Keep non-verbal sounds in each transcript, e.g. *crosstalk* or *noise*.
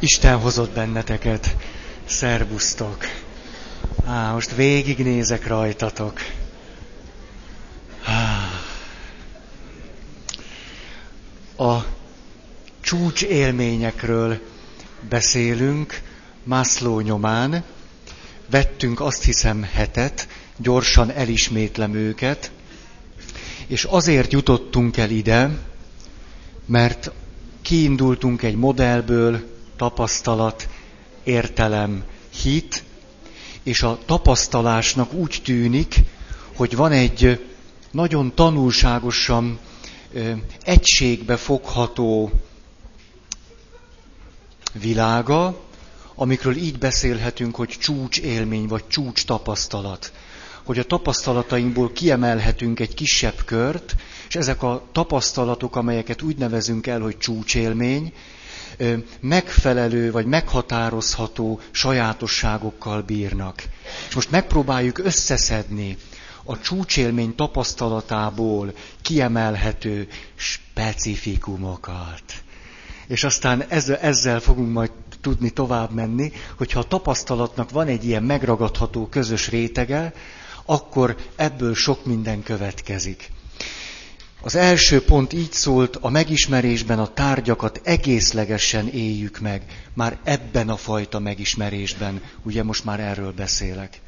Isten hozott benneteket. Szerbusztok. Á, most végignézek rajtatok. A csúcs élményekről beszélünk Mászló nyomán. Vettünk azt hiszem hetet, gyorsan elismétlem őket, és azért jutottunk el ide, mert kiindultunk egy modellből, tapasztalat, értelem, hit, és a tapasztalásnak úgy tűnik, hogy van egy nagyon tanulságosan egységbe fogható világa, amikről így beszélhetünk, hogy csúcs élmény vagy csúcs tapasztalat. Hogy a tapasztalatainkból kiemelhetünk egy kisebb kört, és ezek a tapasztalatok, amelyeket úgy nevezünk el, hogy csúcsélmény, megfelelő vagy meghatározható sajátosságokkal bírnak. És most megpróbáljuk összeszedni a csúcsélmény tapasztalatából kiemelhető specifikumokat. És aztán ezzel, ezzel fogunk majd tudni tovább menni, hogyha a tapasztalatnak van egy ilyen megragadható közös rétege, akkor ebből sok minden következik. Az első pont így szólt, a megismerésben a tárgyakat egészlegesen éljük meg. Már ebben a fajta megismerésben, ugye most már erről beszélek.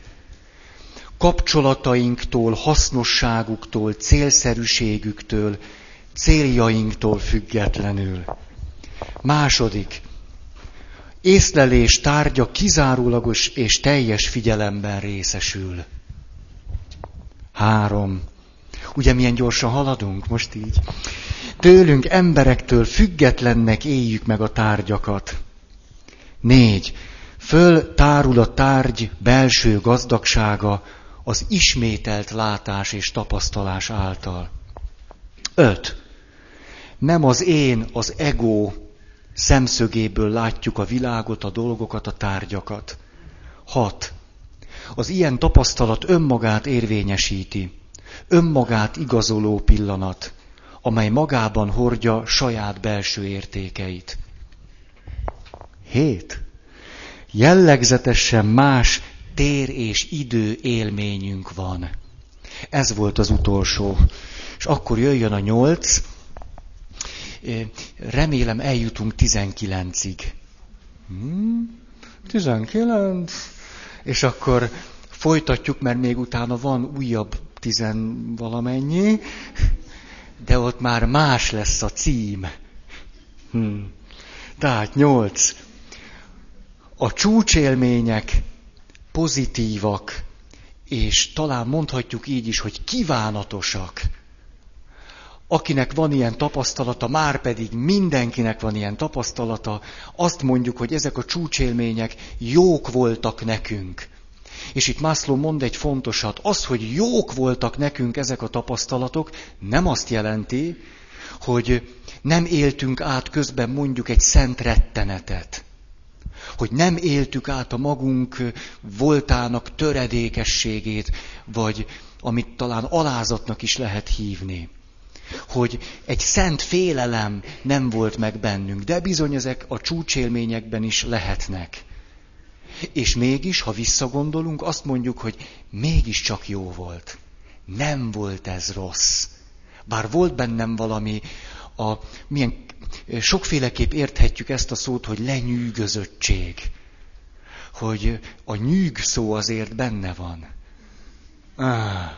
Kapcsolatainktól, hasznosságuktól, célszerűségüktől, céljainktól függetlenül. Második. Észlelés tárgya kizárólagos és teljes figyelemben részesül. Három Ugye milyen gyorsan haladunk most így? Tőlünk, emberektől függetlennek éljük meg a tárgyakat. Négy. Föl tárul a tárgy belső gazdagsága az ismételt látás és tapasztalás által. Öt. Nem az én, az ego szemszögéből látjuk a világot, a dolgokat, a tárgyakat. Hat. Az ilyen tapasztalat önmagát érvényesíti önmagát igazoló pillanat, amely magában hordja saját belső értékeit. Hét. Jellegzetesen más tér és idő élményünk van. Ez volt az utolsó. És akkor jöjjön a nyolc. Remélem eljutunk tizenkilencig. Hmm, tizenkilenc. És akkor folytatjuk, mert még utána van újabb tizen valamennyi, de ott már más lesz a cím. Hm. Tehát nyolc. A csúcsélmények pozitívak, és talán mondhatjuk így is, hogy kívánatosak. Akinek van ilyen tapasztalata, már pedig mindenkinek van ilyen tapasztalata, azt mondjuk, hogy ezek a csúcsélmények jók voltak nekünk. És itt Mászló mond egy fontosat. Az, hogy jók voltak nekünk ezek a tapasztalatok, nem azt jelenti, hogy nem éltünk át közben mondjuk egy szent rettenetet. Hogy nem éltük át a magunk voltának töredékességét, vagy amit talán alázatnak is lehet hívni. Hogy egy szent félelem nem volt meg bennünk, de bizony ezek a csúcsélményekben is lehetnek. És mégis, ha visszagondolunk, azt mondjuk, hogy mégiscsak jó volt. Nem volt ez rossz. Bár volt bennem valami, a, milyen sokféleképp érthetjük ezt a szót, hogy lenyűgözöttség. Hogy a nyűg szó azért benne van. Ah,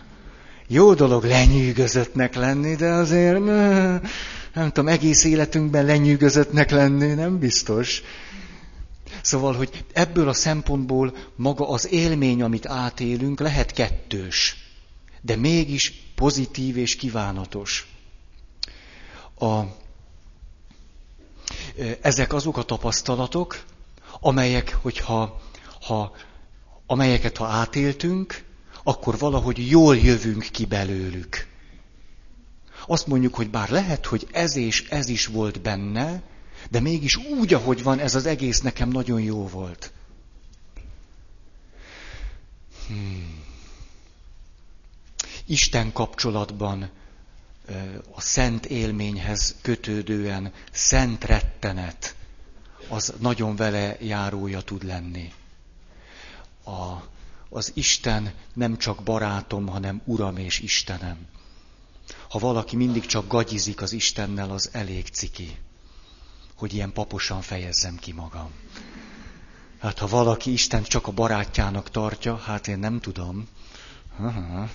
jó dolog lenyűgözöttnek lenni, de azért nem tudom, egész életünkben lenyűgözöttnek lenni, nem biztos. Szóval, hogy ebből a szempontból maga az élmény, amit átélünk, lehet kettős, de mégis pozitív és kívánatos. A, ezek azok a tapasztalatok, amelyek, hogyha, ha, amelyeket ha átéltünk, akkor valahogy jól jövünk ki belőlük. Azt mondjuk, hogy bár lehet, hogy ez és ez is volt benne, de mégis úgy, ahogy van, ez az egész nekem nagyon jó volt. Hmm. Isten kapcsolatban a szent élményhez kötődően szent rettenet, az nagyon vele járója tud lenni. A, az Isten nem csak barátom, hanem Uram és Istenem. Ha valaki mindig csak gagyizik az Istennel, az elég ciki, hogy ilyen paposan fejezzem ki magam. Hát ha valaki Isten csak a barátjának tartja, hát én nem tudom. Aha.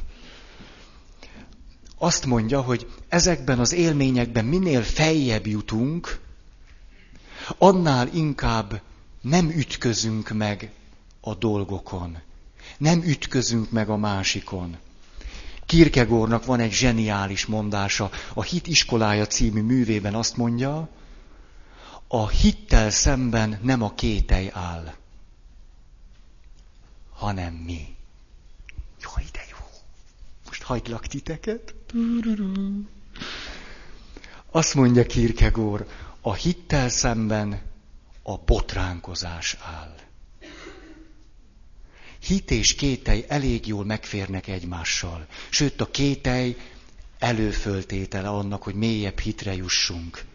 Azt mondja, hogy ezekben az élményekben minél feljebb jutunk, annál inkább nem ütközünk meg a dolgokon. Nem ütközünk meg a másikon. Kierkegaardnak van egy zseniális mondása. A Hit iskolája című művében azt mondja, a hittel szemben nem a kételj áll, hanem mi. Jaj, de jó. Most hagylak titeket. Azt mondja Kierkegaard, a hittel szemben a botránkozás áll. Hit és kételj elég jól megférnek egymással. Sőt, a kételj előföltétele annak, hogy mélyebb hitre jussunk.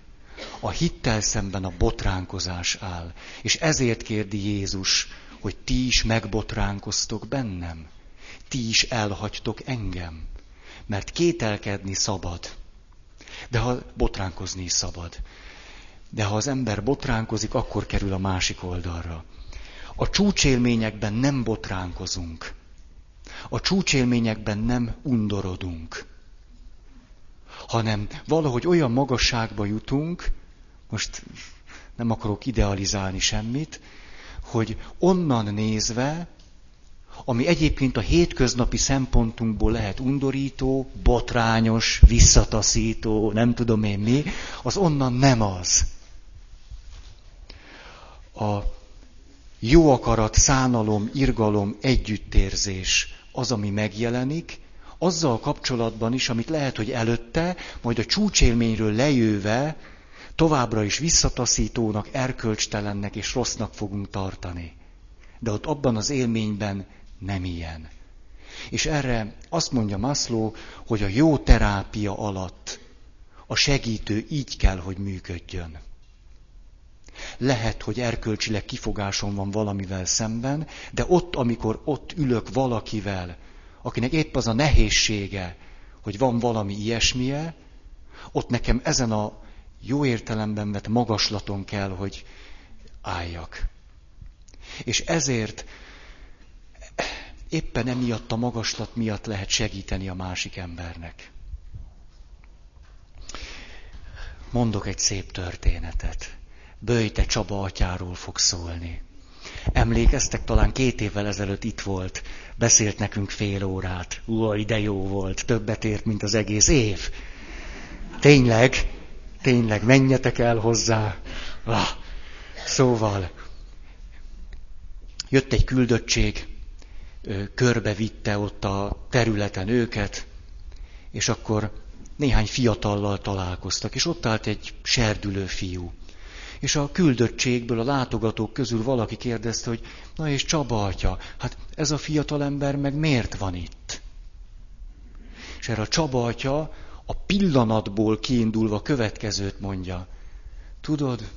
A hittel szemben a botránkozás áll. És ezért kérdi Jézus, hogy ti is megbotránkoztok bennem. Ti is elhagytok engem. Mert kételkedni szabad. De ha botránkozni is szabad. De ha az ember botránkozik, akkor kerül a másik oldalra. A csúcsélményekben nem botránkozunk. A csúcsélményekben nem undorodunk. Hanem valahogy olyan magasságba jutunk, most nem akarok idealizálni semmit, hogy onnan nézve, ami egyébként a hétköznapi szempontunkból lehet undorító, botrányos, visszataszító, nem tudom én mi, az onnan nem az. A jó akarat, szánalom, irgalom, együttérzés az, ami megjelenik, azzal kapcsolatban is, amit lehet, hogy előtte, majd a csúcsélményről lejöve továbbra is visszataszítónak, erkölcstelennek és rossznak fogunk tartani. De ott abban az élményben nem ilyen. És erre azt mondja Maslow, hogy a jó terápia alatt a segítő így kell, hogy működjön. Lehet, hogy erkölcsileg kifogásom van valamivel szemben, de ott, amikor ott ülök valakivel, akinek épp az a nehézsége, hogy van valami ilyesmije, ott nekem ezen a jó értelemben vett magaslaton kell, hogy álljak. És ezért éppen emiatt a magaslat miatt lehet segíteni a másik embernek. Mondok egy szép történetet. Böjte Csaba atyáról fog szólni. Emlékeztek, talán két évvel ezelőtt itt volt, beszélt nekünk fél órát. Uaj, de jó volt, többet ért, mint az egész év. Tényleg, tényleg, menjetek el hozzá. Ah, szóval, jött egy küldöttség, körbevitte ott a területen őket, és akkor néhány fiatallal találkoztak, és ott állt egy serdülő fiú. És a küldöttségből, a látogatók közül valaki kérdezte, hogy na és Csaba atya, hát ez a fiatalember meg miért van itt? És erre a Csaba atya a pillanatból kiindulva következőt mondja. Tudod,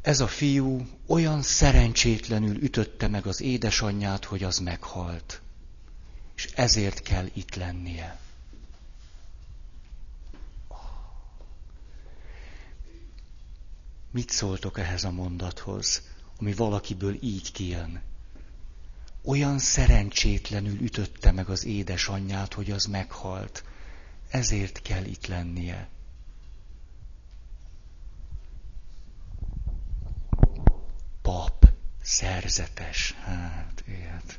ez a fiú olyan szerencsétlenül ütötte meg az édesanyját, hogy az meghalt. És ezért kell itt lennie. Mit szóltok ehhez a mondathoz, ami valakiből így kijön? Olyan szerencsétlenül ütötte meg az édesanyját, hogy az meghalt. Ezért kell itt lennie. Pap, szerzetes, hát ilyet.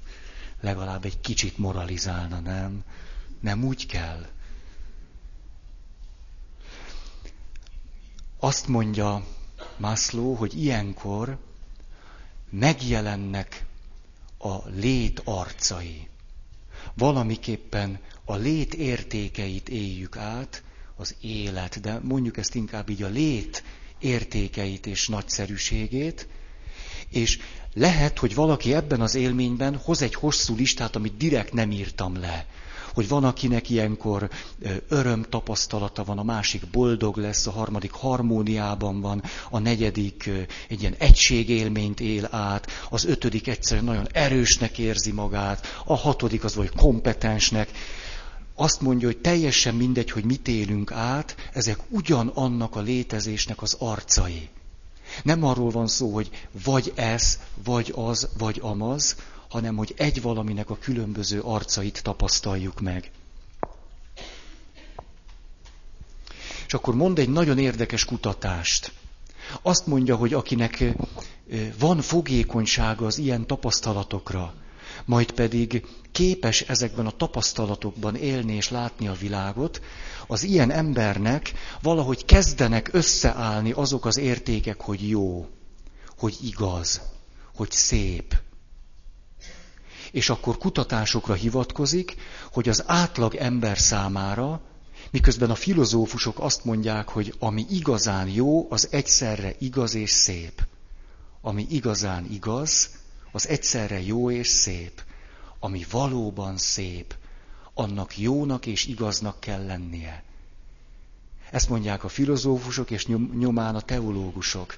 Legalább egy kicsit moralizálna, nem? Nem úgy kell. Azt mondja Maslow, hogy ilyenkor megjelennek a lét arcai. Valamiképpen a lét értékeit éljük át, az élet, de mondjuk ezt inkább így a lét értékeit és nagyszerűségét, és lehet, hogy valaki ebben az élményben hoz egy hosszú listát, amit direkt nem írtam le. Hogy van, akinek ilyenkor öröm tapasztalata van, a másik boldog lesz, a harmadik harmóniában van, a negyedik egy ilyen egységélményt él át, az ötödik egyszerűen nagyon erősnek érzi magát, a hatodik az vagy kompetensnek. Azt mondja, hogy teljesen mindegy, hogy mit élünk át, ezek ugyanannak a létezésnek az arcai. Nem arról van szó, hogy vagy ez, vagy az, vagy amaz, hanem hogy egy valaminek a különböző arcait tapasztaljuk meg. És akkor mond egy nagyon érdekes kutatást. Azt mondja, hogy akinek van fogékonysága az ilyen tapasztalatokra, majd pedig képes ezekben a tapasztalatokban élni és látni a világot, az ilyen embernek valahogy kezdenek összeállni azok az értékek, hogy jó, hogy igaz, hogy szép. És akkor kutatásokra hivatkozik, hogy az átlag ember számára, miközben a filozófusok azt mondják, hogy ami igazán jó, az egyszerre igaz és szép. Ami igazán igaz, az egyszerre jó és szép. Ami valóban szép, annak jónak és igaznak kell lennie. Ezt mondják a filozófusok, és nyomán a teológusok.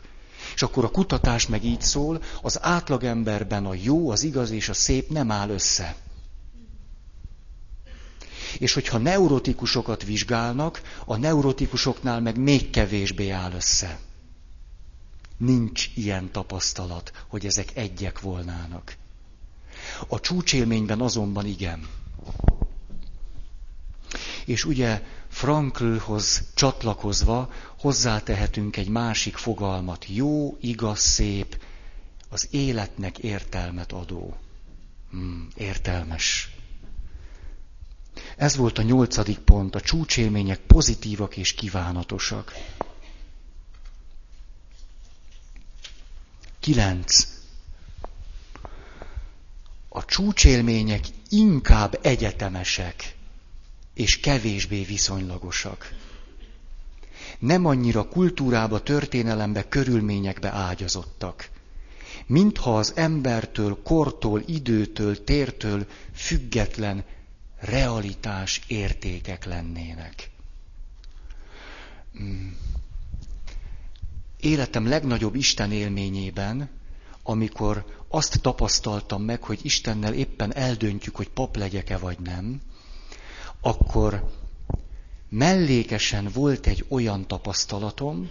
És akkor a kutatás meg így szól, az átlagemberben a jó, az igaz és a szép nem áll össze. És hogyha neurotikusokat vizsgálnak, a neurotikusoknál meg még kevésbé áll össze. Nincs ilyen tapasztalat, hogy ezek egyek volnának. A csúcsélményben azonban igen. És ugye Franklhoz csatlakozva hozzátehetünk egy másik fogalmat. Jó, igaz, szép, az életnek értelmet adó. Hmm, értelmes. Ez volt a nyolcadik pont, a csúcsélmények pozitívak és kívánatosak. Kilenc. A csúcsélmények inkább egyetemesek, és kevésbé viszonylagosak. Nem annyira kultúrába, történelembe, körülményekbe ágyazottak. Mintha az embertől, kortól, időtől, tértől független realitás értékek lennének. Hmm. Életem legnagyobb Isten élményében, amikor azt tapasztaltam meg, hogy Istennel éppen eldöntjük, hogy pap legyek-e vagy nem, akkor mellékesen volt egy olyan tapasztalatom,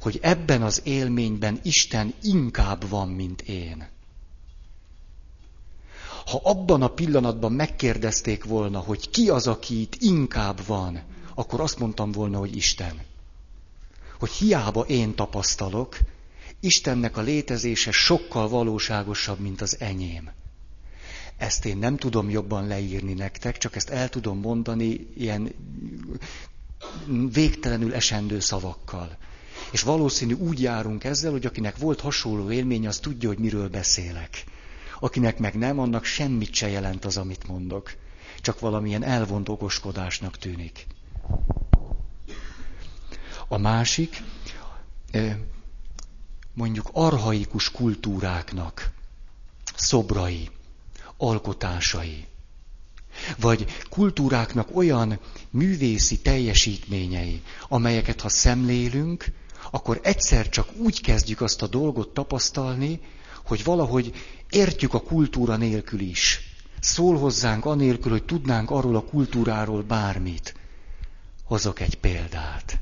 hogy ebben az élményben Isten inkább van, mint én. Ha abban a pillanatban megkérdezték volna, hogy ki az, aki itt inkább van, akkor azt mondtam volna, hogy Isten. Hogy hiába én tapasztalok, Istennek a létezése sokkal valóságosabb, mint az enyém. Ezt én nem tudom jobban leírni nektek, csak ezt el tudom mondani ilyen végtelenül esendő szavakkal. És valószínű úgy járunk ezzel, hogy akinek volt hasonló élmény, az tudja, hogy miről beszélek. Akinek meg nem, annak semmit se jelent az, amit mondok. Csak valamilyen elvont okoskodásnak tűnik. A másik, mondjuk arhaikus kultúráknak szobrai alkotásai. Vagy kultúráknak olyan művészi teljesítményei, amelyeket ha szemlélünk, akkor egyszer csak úgy kezdjük azt a dolgot tapasztalni, hogy valahogy értjük a kultúra nélkül is. Szól hozzánk anélkül, hogy tudnánk arról a kultúráról bármit. Hozok egy példát.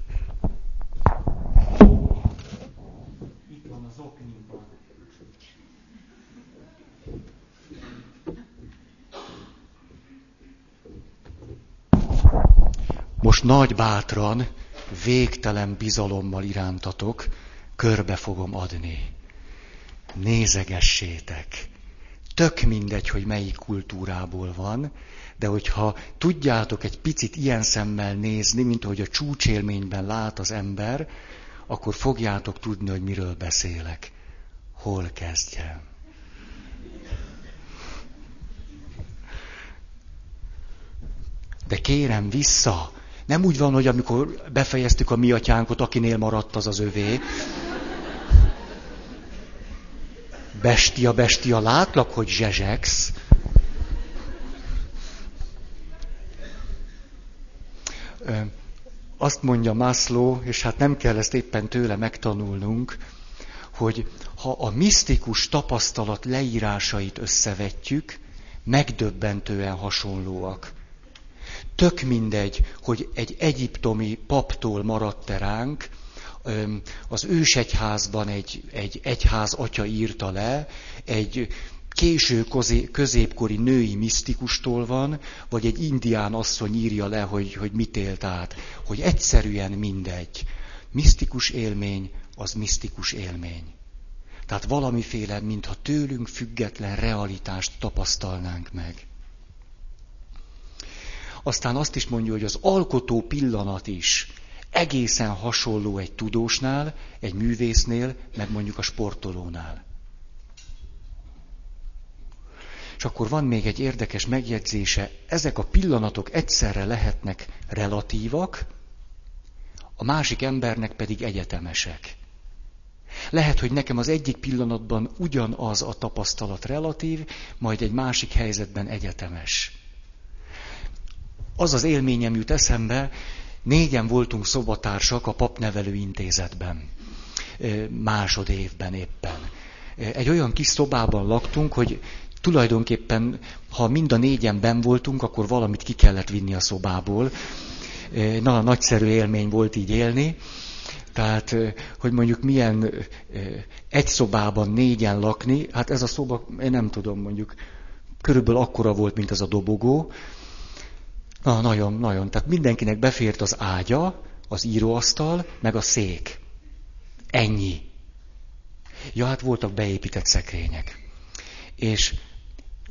Most nagy bátran, végtelen bizalommal irántatok, körbe fogom adni. Nézegessétek. Tök mindegy, hogy melyik kultúrából van, de hogyha tudjátok egy picit ilyen szemmel nézni, mint ahogy a csúcsélményben lát az ember, akkor fogjátok tudni, hogy miről beszélek. Hol kezdjem? De kérem vissza, nem úgy van, hogy amikor befejeztük a mi atyánkot, akinél maradt az az övé. Bestia, bestia, látlak, hogy zsezsegsz. Azt mondja Mászló, és hát nem kell ezt éppen tőle megtanulnunk, hogy ha a misztikus tapasztalat leírásait összevetjük, megdöbbentően hasonlóak. Tök mindegy, hogy egy egyiptomi paptól maradt-e ránk, az ősegyházban egy, egy egyház atya írta le, egy késő középkori női misztikustól van, vagy egy indián asszony írja le, hogy, hogy mit élt át. Hogy egyszerűen mindegy. Misztikus élmény az misztikus élmény. Tehát valamiféle, mintha tőlünk független realitást tapasztalnánk meg. Aztán azt is mondja, hogy az alkotó pillanat is egészen hasonló egy tudósnál, egy művésznél, meg mondjuk a sportolónál. És akkor van még egy érdekes megjegyzése, ezek a pillanatok egyszerre lehetnek relatívak, a másik embernek pedig egyetemesek. Lehet, hogy nekem az egyik pillanatban ugyanaz a tapasztalat relatív, majd egy másik helyzetben egyetemes. Az az élményem jut eszembe, négyen voltunk szobatársak a papnevelő intézetben, másodévben éppen. Egy olyan kis szobában laktunk, hogy tulajdonképpen, ha mind a négyen ben voltunk, akkor valamit ki kellett vinni a szobából. Na, nagyszerű élmény volt így élni. Tehát, hogy mondjuk milyen egy szobában négyen lakni, hát ez a szoba, én nem tudom, mondjuk körülbelül akkora volt, mint az a dobogó. Na, nagyon, nagyon. Tehát mindenkinek befért az ágya, az íróasztal, meg a szék. Ennyi. Ja, hát voltak beépített szekrények. És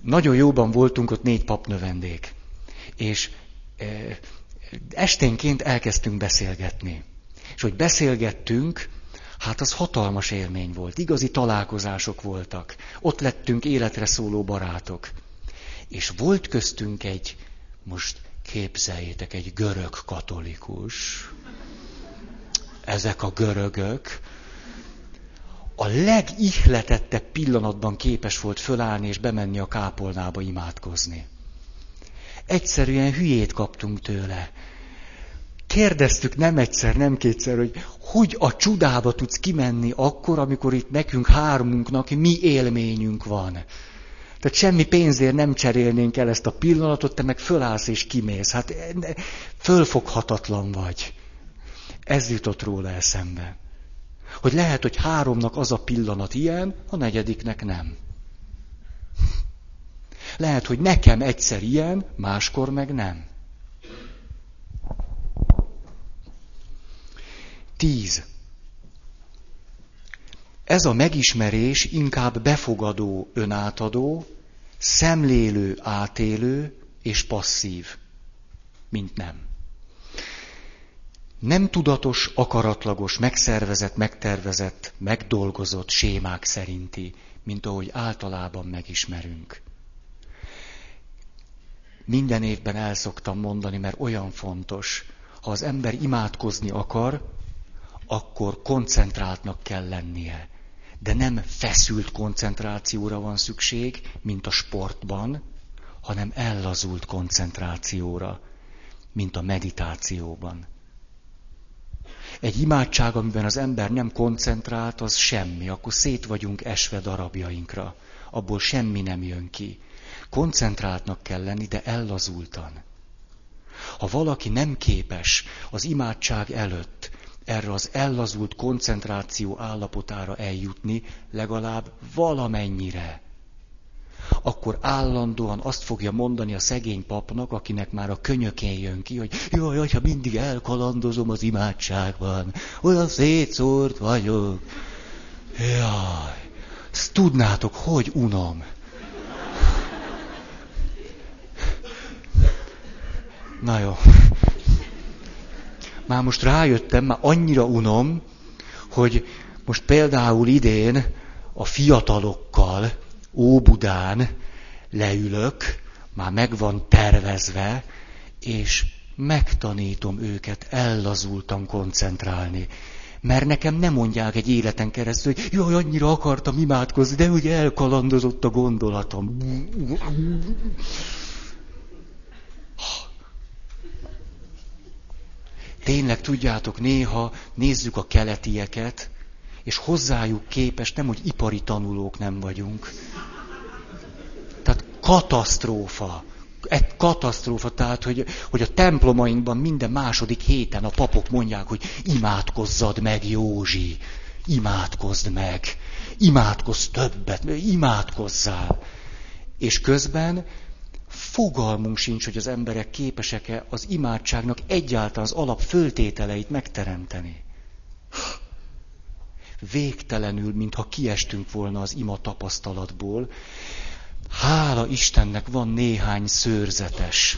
nagyon jóban voltunk ott négy papnövendék. És e, esténként elkezdtünk beszélgetni. És hogy beszélgettünk, hát az hatalmas élmény volt. Igazi találkozások voltak. Ott lettünk életre szóló barátok. És volt köztünk egy, most képzeljétek, egy görög katolikus. Ezek a görögök, a legihletettebb pillanatban képes volt fölállni és bemenni a kápolnába imádkozni. Egyszerűen hülyét kaptunk tőle. Kérdeztük nem egyszer, nem kétszer, hogy hogy a csudába tudsz kimenni akkor, amikor itt nekünk hármunknak mi élményünk van. Tehát semmi pénzért nem cserélnénk el ezt a pillanatot, te meg fölállsz és kimész. Hát fölfoghatatlan vagy. Ez jutott róla eszembe. Hogy lehet, hogy háromnak az a pillanat ilyen, a negyediknek nem. Lehet, hogy nekem egyszer ilyen, máskor meg nem. Tíz. Ez a megismerés inkább befogadó, önátadó, szemlélő, átélő és passzív, mint nem nem tudatos, akaratlagos, megszervezett, megtervezett, megdolgozott sémák szerinti, mint ahogy általában megismerünk. Minden évben el szoktam mondani, mert olyan fontos, ha az ember imádkozni akar, akkor koncentráltnak kell lennie. De nem feszült koncentrációra van szükség, mint a sportban, hanem ellazult koncentrációra, mint a meditációban. Egy imádság, amiben az ember nem koncentrált, az semmi, akkor szét vagyunk esve darabjainkra. Abból semmi nem jön ki. Koncentráltnak kell lenni, de ellazultan. Ha valaki nem képes az imádság előtt erre az ellazult koncentráció állapotára eljutni, legalább valamennyire, akkor állandóan azt fogja mondani a szegény papnak, akinek már a könyökén jön ki, hogy jaj, hogyha mindig elkalandozom az imádságban, olyan szétszórt vagyok. Jaj, ezt tudnátok, hogy unom. Na jó. Már most rájöttem, már annyira unom, hogy most például idén a fiatalokkal, Óbudán leülök, már meg van tervezve, és megtanítom őket ellazultan koncentrálni. Mert nekem nem mondják egy életen keresztül, hogy jaj, annyira akartam imádkozni, de ugye elkalandozott a gondolatom. Tényleg tudjátok, néha nézzük a keletieket, és hozzájuk képest nem, hogy ipari tanulók nem vagyunk. Tehát katasztrófa. Egy katasztrófa, tehát, hogy, hogy a templomainkban minden második héten a papok mondják, hogy imádkozzad meg, Józsi, imádkozd meg, imádkozz többet, imádkozzál. És közben fogalmunk sincs, hogy az emberek képesek-e az imádságnak egyáltalán az alap föltételeit megteremteni. Végtelenül, mintha kiestünk volna az ima tapasztalatból. Hála Istennek van néhány szőrzetes.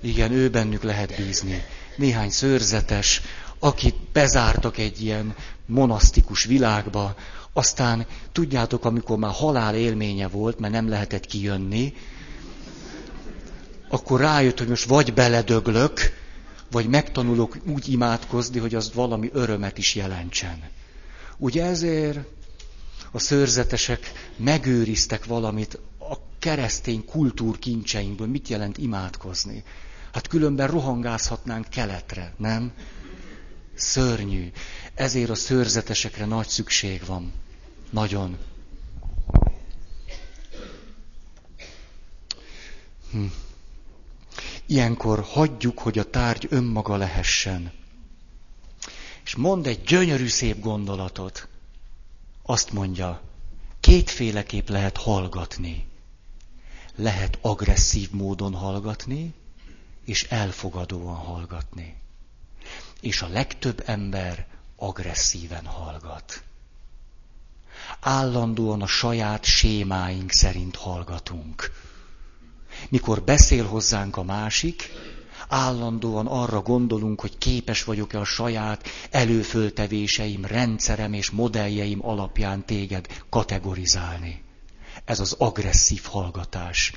Igen, ő bennük lehet bízni. Néhány szőrzetes, akit bezártak egy ilyen monasztikus világba, aztán tudjátok, amikor már halál élménye volt, mert nem lehetett kijönni, akkor rájött, hogy most vagy beledöglök, vagy megtanulok úgy imádkozni, hogy az valami örömet is jelentsen. Ugye ezért a szőrzetesek megőriztek valamit a keresztény kultúr kincseinkből. Mit jelent imádkozni? Hát különben rohangázhatnánk keletre, nem? Szörnyű. Ezért a szőrzetesekre nagy szükség van. Nagyon. Hm. Ilyenkor hagyjuk, hogy a tárgy önmaga lehessen. És mond egy gyönyörű szép gondolatot. Azt mondja, kétféleképp lehet hallgatni. Lehet agresszív módon hallgatni, és elfogadóan hallgatni. És a legtöbb ember agresszíven hallgat állandóan a saját sémáink szerint hallgatunk. Mikor beszél hozzánk a másik, állandóan arra gondolunk, hogy képes vagyok-e a saját előföltevéseim, rendszerem és modelljeim alapján téged kategorizálni. Ez az agresszív hallgatás.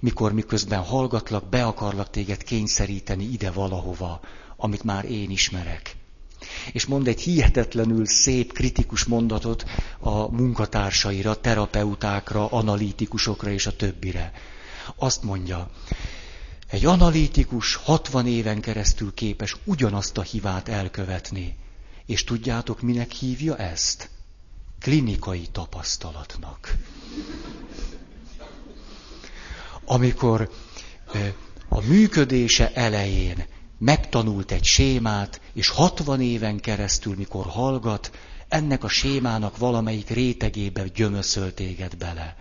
Mikor miközben hallgatlak, be akarlak téged kényszeríteni ide valahova, amit már én ismerek és mond egy hihetetlenül szép, kritikus mondatot a munkatársaira, terapeutákra, analitikusokra és a többire. Azt mondja, egy analitikus 60 éven keresztül képes ugyanazt a hibát elkövetni. És tudjátok, minek hívja ezt? Klinikai tapasztalatnak. Amikor a működése elején megtanult egy sémát, és 60 éven keresztül, mikor hallgat, ennek a sémának valamelyik rétegébe gyömöszöl téged bele.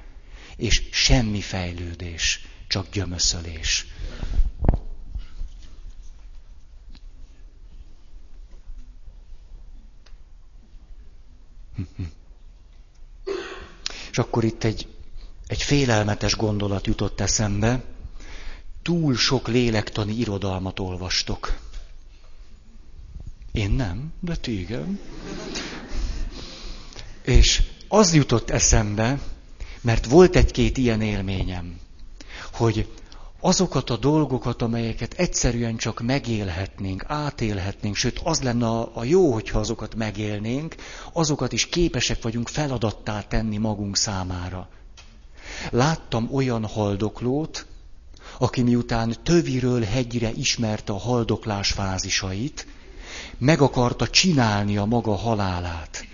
És semmi fejlődés, csak gyömöszölés. És akkor itt egy, egy félelmetes gondolat jutott eszembe, túl sok lélektani irodalmat olvastok. Én nem, de ti igen. És az jutott eszembe, mert volt egy-két ilyen élményem, hogy azokat a dolgokat, amelyeket egyszerűen csak megélhetnénk, átélhetnénk, sőt az lenne a, a jó, hogyha azokat megélnénk, azokat is képesek vagyunk feladattá tenni magunk számára. Láttam olyan haldoklót, aki miután töviről hegyre ismerte a haldoklás fázisait, meg akarta csinálni a maga halálát.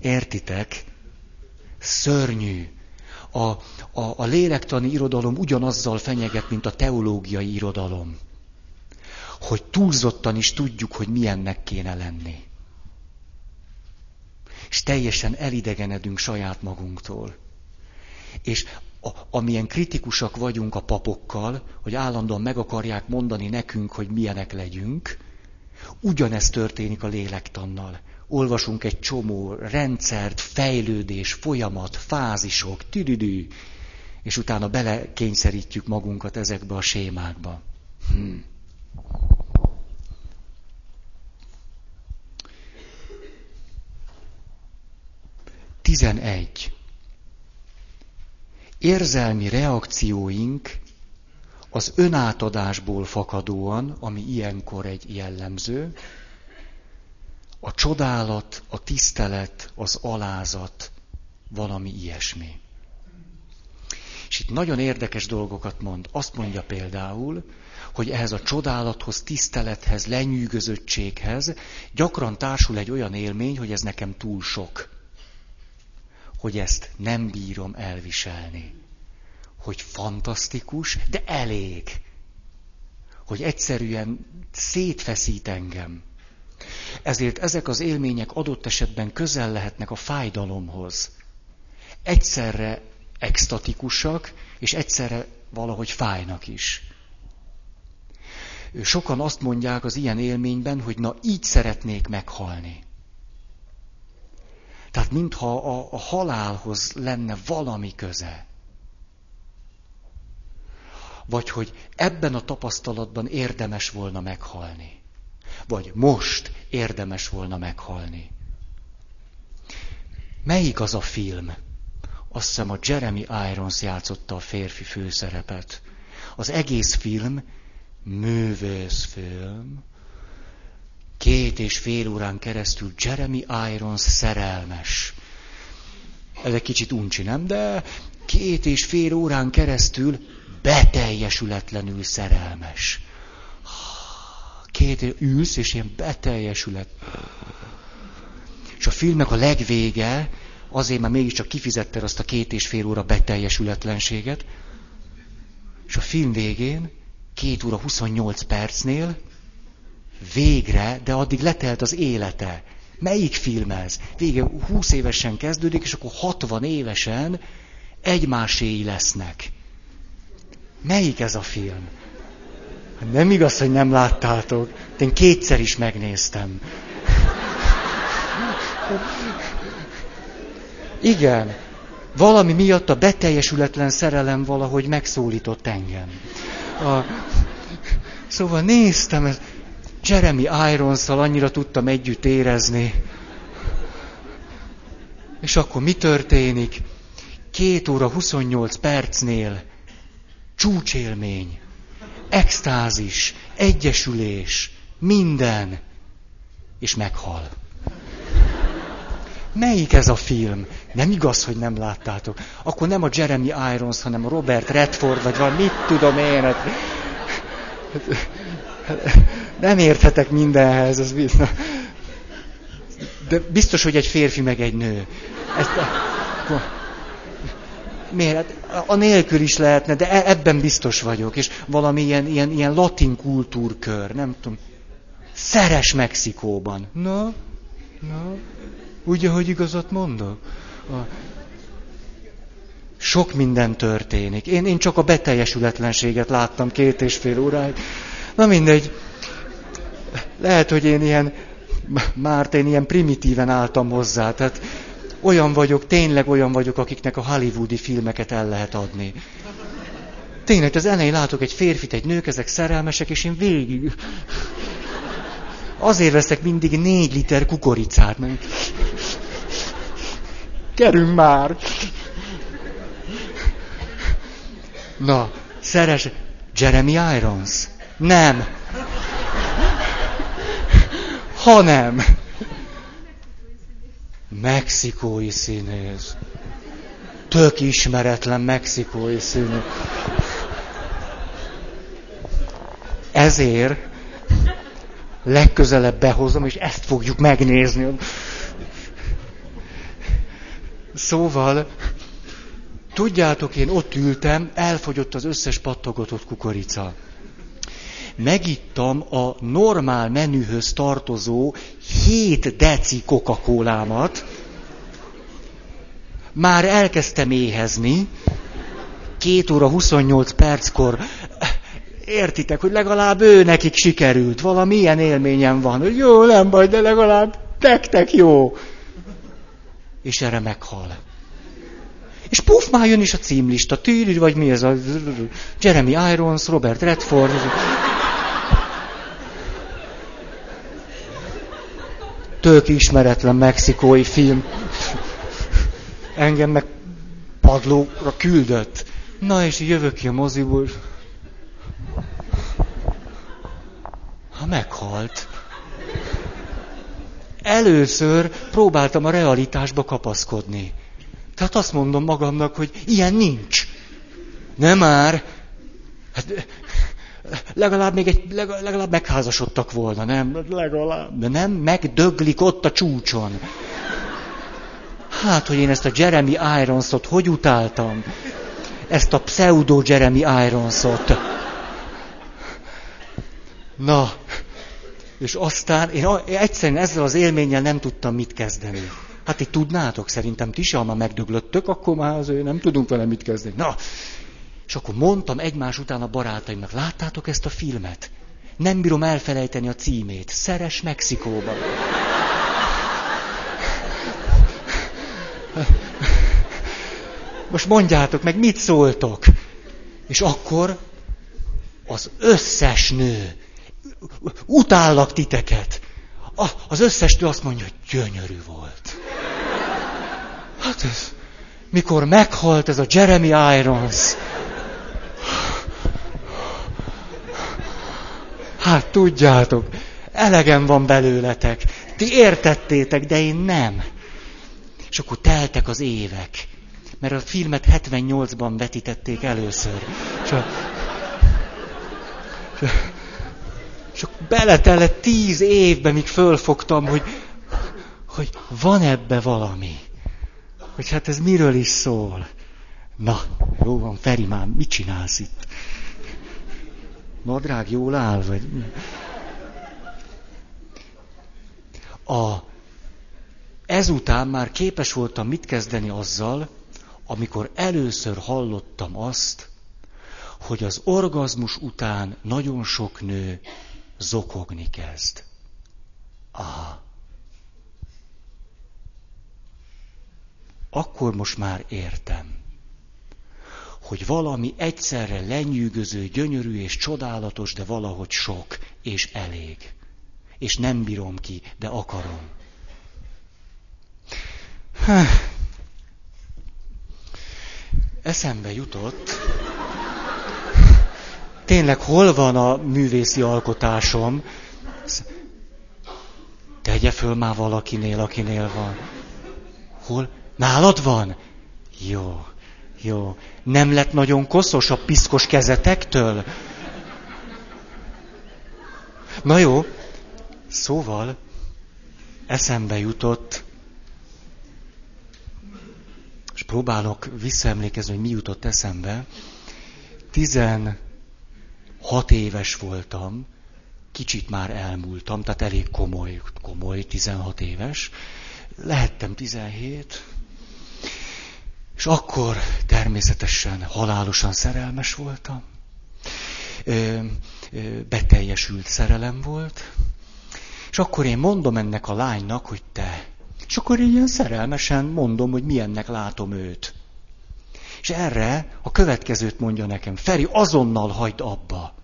Értitek? Szörnyű. A, a, a lélektani irodalom ugyanazzal fenyeget, mint a teológiai irodalom. Hogy túlzottan is tudjuk, hogy milyennek kéne lenni. És teljesen elidegenedünk saját magunktól. És a, amilyen kritikusak vagyunk a papokkal, hogy állandóan meg akarják mondani nekünk, hogy milyenek legyünk, ugyanezt történik a lélektannal. Olvasunk egy csomó rendszert, fejlődés, folyamat, fázisok, tüdüdű, és utána belekényszerítjük magunkat ezekbe a sémákba. Hmm. Tizenegy érzelmi reakcióink az önátadásból fakadóan, ami ilyenkor egy jellemző, a csodálat, a tisztelet, az alázat, valami ilyesmi. És itt nagyon érdekes dolgokat mond. Azt mondja például, hogy ehhez a csodálathoz, tisztelethez, lenyűgözöttséghez gyakran társul egy olyan élmény, hogy ez nekem túl sok. Hogy ezt nem bírom elviselni. Hogy fantasztikus, de elég. Hogy egyszerűen szétfeszít engem. Ezért ezek az élmények adott esetben közel lehetnek a fájdalomhoz. Egyszerre extatikusak, és egyszerre valahogy fájnak is. Sokan azt mondják az ilyen élményben, hogy na így szeretnék meghalni. Tehát mintha a, a halálhoz lenne valami köze. Vagy hogy ebben a tapasztalatban érdemes volna meghalni. Vagy most érdemes volna meghalni. Melyik az a film? Azt hiszem a Jeremy Irons játszotta a férfi főszerepet. Az egész film művészfilm, két és fél órán keresztül Jeremy Irons szerelmes. Ez egy kicsit uncsi, nem? De két és fél órán keresztül beteljesületlenül szerelmes. Két ülsz, és ilyen beteljesület. És a filmnek a legvége, azért már mégiscsak kifizetted azt a két és fél óra beteljesületlenséget, és a film végén két óra 28 percnél végre, de addig letelt az élete. Melyik film ez? Vége 20 évesen kezdődik, és akkor 60 évesen egymáséi lesznek. Melyik ez a film? Nem igaz, hogy nem láttátok. Én kétszer is megnéztem. Igen. Valami miatt a beteljesületlen szerelem valahogy megszólított engem. A... Szóval néztem, ez Jeremy irons annyira tudtam együtt érezni. És akkor mi történik? Két óra 28 percnél csúcsélmény, extázis, egyesülés, minden, és meghal. Melyik ez a film? Nem igaz, hogy nem láttátok. Akkor nem a Jeremy Irons, hanem a Robert Redford, vagy valami, mit tudom én. Nem érthetek mindenhez. Az, de biztos, hogy egy férfi meg egy nő. Ezt, miért? Hát a nélkül is lehetne, de e- ebben biztos vagyok. És valami ilyen, ilyen, ilyen latin kultúrkör, nem tudom. Szeres Mexikóban. Na, na, Ugye, hogy igazat mondok? A... Sok minden történik. Én, én csak a beteljesületlenséget láttam két és fél óráig. Na mindegy. Lehet, hogy én ilyen, már én ilyen primitíven álltam hozzá. Tehát olyan vagyok, tényleg olyan vagyok, akiknek a hollywoodi filmeket el lehet adni. Tényleg, az elején látok egy férfit, egy nők, ezek szerelmesek, és én végig... Azért veszek mindig négy liter kukoricát, mert... Kerünk már! Na, szeres... Jeremy Irons? Nem. Hanem. Mexikói színész. Tök ismeretlen mexikói színész. Ezért legközelebb behozom, és ezt fogjuk megnézni. Szóval, tudjátok, én ott ültem, elfogyott az összes pattogatott kukorica. Megittam a normál menühöz tartozó 7 deci coca már elkezdtem éhezni, 2 óra 28 perckor értitek, hogy legalább ő nekik sikerült, valami ilyen élményem van, hogy jó, nem baj, de legalább nektek jó. És erre meghal. És puf, már jön is a címlista, tűrű, vagy mi ez a Jeremy Irons, Robert Redford. Tök ismeretlen mexikói film. Engem meg padlóra küldött. Na és jövök ki a moziból. Ha meghalt. Először próbáltam a realitásba kapaszkodni. Tehát azt mondom magamnak, hogy ilyen nincs. Nem már. Hát, legalább még egy, legalább megházasodtak volna, nem? Legalább. De nem, megdöglik ott a csúcson. Hát, hogy én ezt a Jeremy Ironsot hogy utáltam. Ezt a pseudo Jeremy Ironsot. Na, és aztán én egyszerűen ezzel az élménnyel nem tudtam mit kezdeni. Hát itt tudnátok, szerintem ti sem, ha már megdöglöttök, akkor már azért nem tudunk vele mit kezdeni. Na, és akkor mondtam egymás után a barátaimnak, láttátok ezt a filmet? Nem bírom elfelejteni a címét. Szeres Mexikóban. Most mondjátok meg, mit szóltok? És akkor az összes nő, utállak titeket, az összes nő azt mondja, hogy gyönyörű volt. Hát ez, mikor meghalt ez a Jeremy Irons, Hát tudjátok, elegem van belőletek. Ti értettétek, de én nem. És akkor teltek az évek. Mert a filmet 78-ban vetítették először. És, a, és, akkor beletellett tíz évbe, míg fölfogtam, hogy, hogy van ebbe valami. Hogy hát ez miről is szól. Na, jó van, Feri, már mit csinálsz itt? Nadrág jól áll, vagy... A, ezután már képes voltam mit kezdeni azzal, amikor először hallottam azt, hogy az orgazmus után nagyon sok nő zokogni kezd. Aha. Akkor most már értem hogy valami egyszerre lenyűgöző, gyönyörű és csodálatos, de valahogy sok és elég. És nem bírom ki, de akarom. Eszembe jutott, tényleg hol van a művészi alkotásom? Tegye föl már valakinél, akinél van. Hol? Nálad van? Jó. Jó. Nem lett nagyon koszos a piszkos kezetektől? Na jó. Szóval eszembe jutott, és próbálok visszaemlékezni, hogy mi jutott eszembe. 16 éves voltam, kicsit már elmúltam, tehát elég komoly, komoly 16 éves. Lehettem 17, és akkor természetesen halálosan szerelmes voltam. Beteljesült szerelem volt. És akkor én mondom ennek a lánynak, hogy te. És akkor én ilyen szerelmesen mondom, hogy milyennek látom őt. És erre a következőt mondja nekem. Feri, azonnal hagyd abba.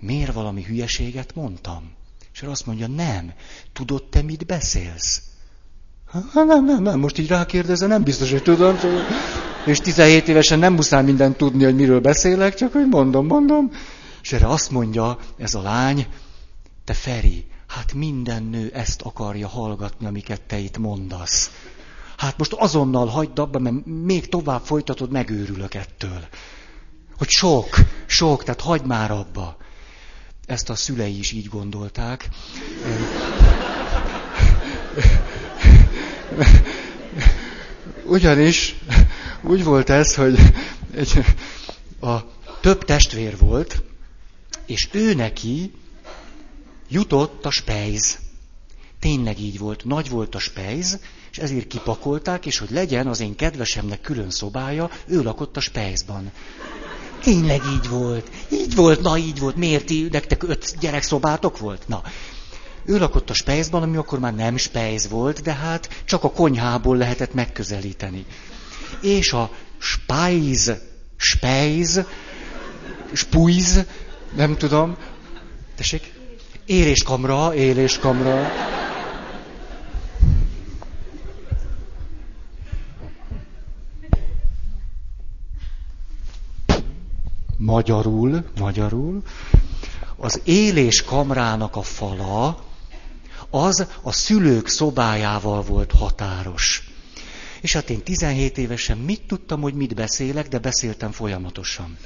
Miért valami hülyeséget mondtam? És azt mondja, nem. Tudod te, mit beszélsz? Ha, nem, nem, nem, most így rákérdezze, nem biztos, hogy tudom. És 17 évesen nem muszáj mindent tudni, hogy miről beszélek, csak hogy mondom, mondom. És erre azt mondja ez a lány, te Feri, hát minden nő ezt akarja hallgatni, amiket te itt mondasz. Hát most azonnal hagyd abba, mert még tovább folytatod, megőrülök ettől. Hogy sok, sok, tehát hagyd már abba. Ezt a szülei is így gondolták. Ugyanis úgy volt ez, hogy egy, a több testvér volt, és ő neki jutott a spejz. Tényleg így volt, nagy volt a spejz, és ezért kipakolták, és hogy legyen az én kedvesemnek külön szobája, ő lakott a spejzban. Tényleg így volt. Így volt, na így volt. Miért ti, nektek öt gyerekszobátok volt? Na, ő lakott a spejzban, ami akkor már nem spejz volt, de hát csak a konyhából lehetett megközelíteni. És a spájz, spejz, spújz, nem tudom, tessék, éléskamra, éléskamra. Magyarul, magyarul, az élés kamrának a fala az a szülők szobájával volt határos. És hát én 17 évesen mit tudtam, hogy mit beszélek, de beszéltem folyamatosan.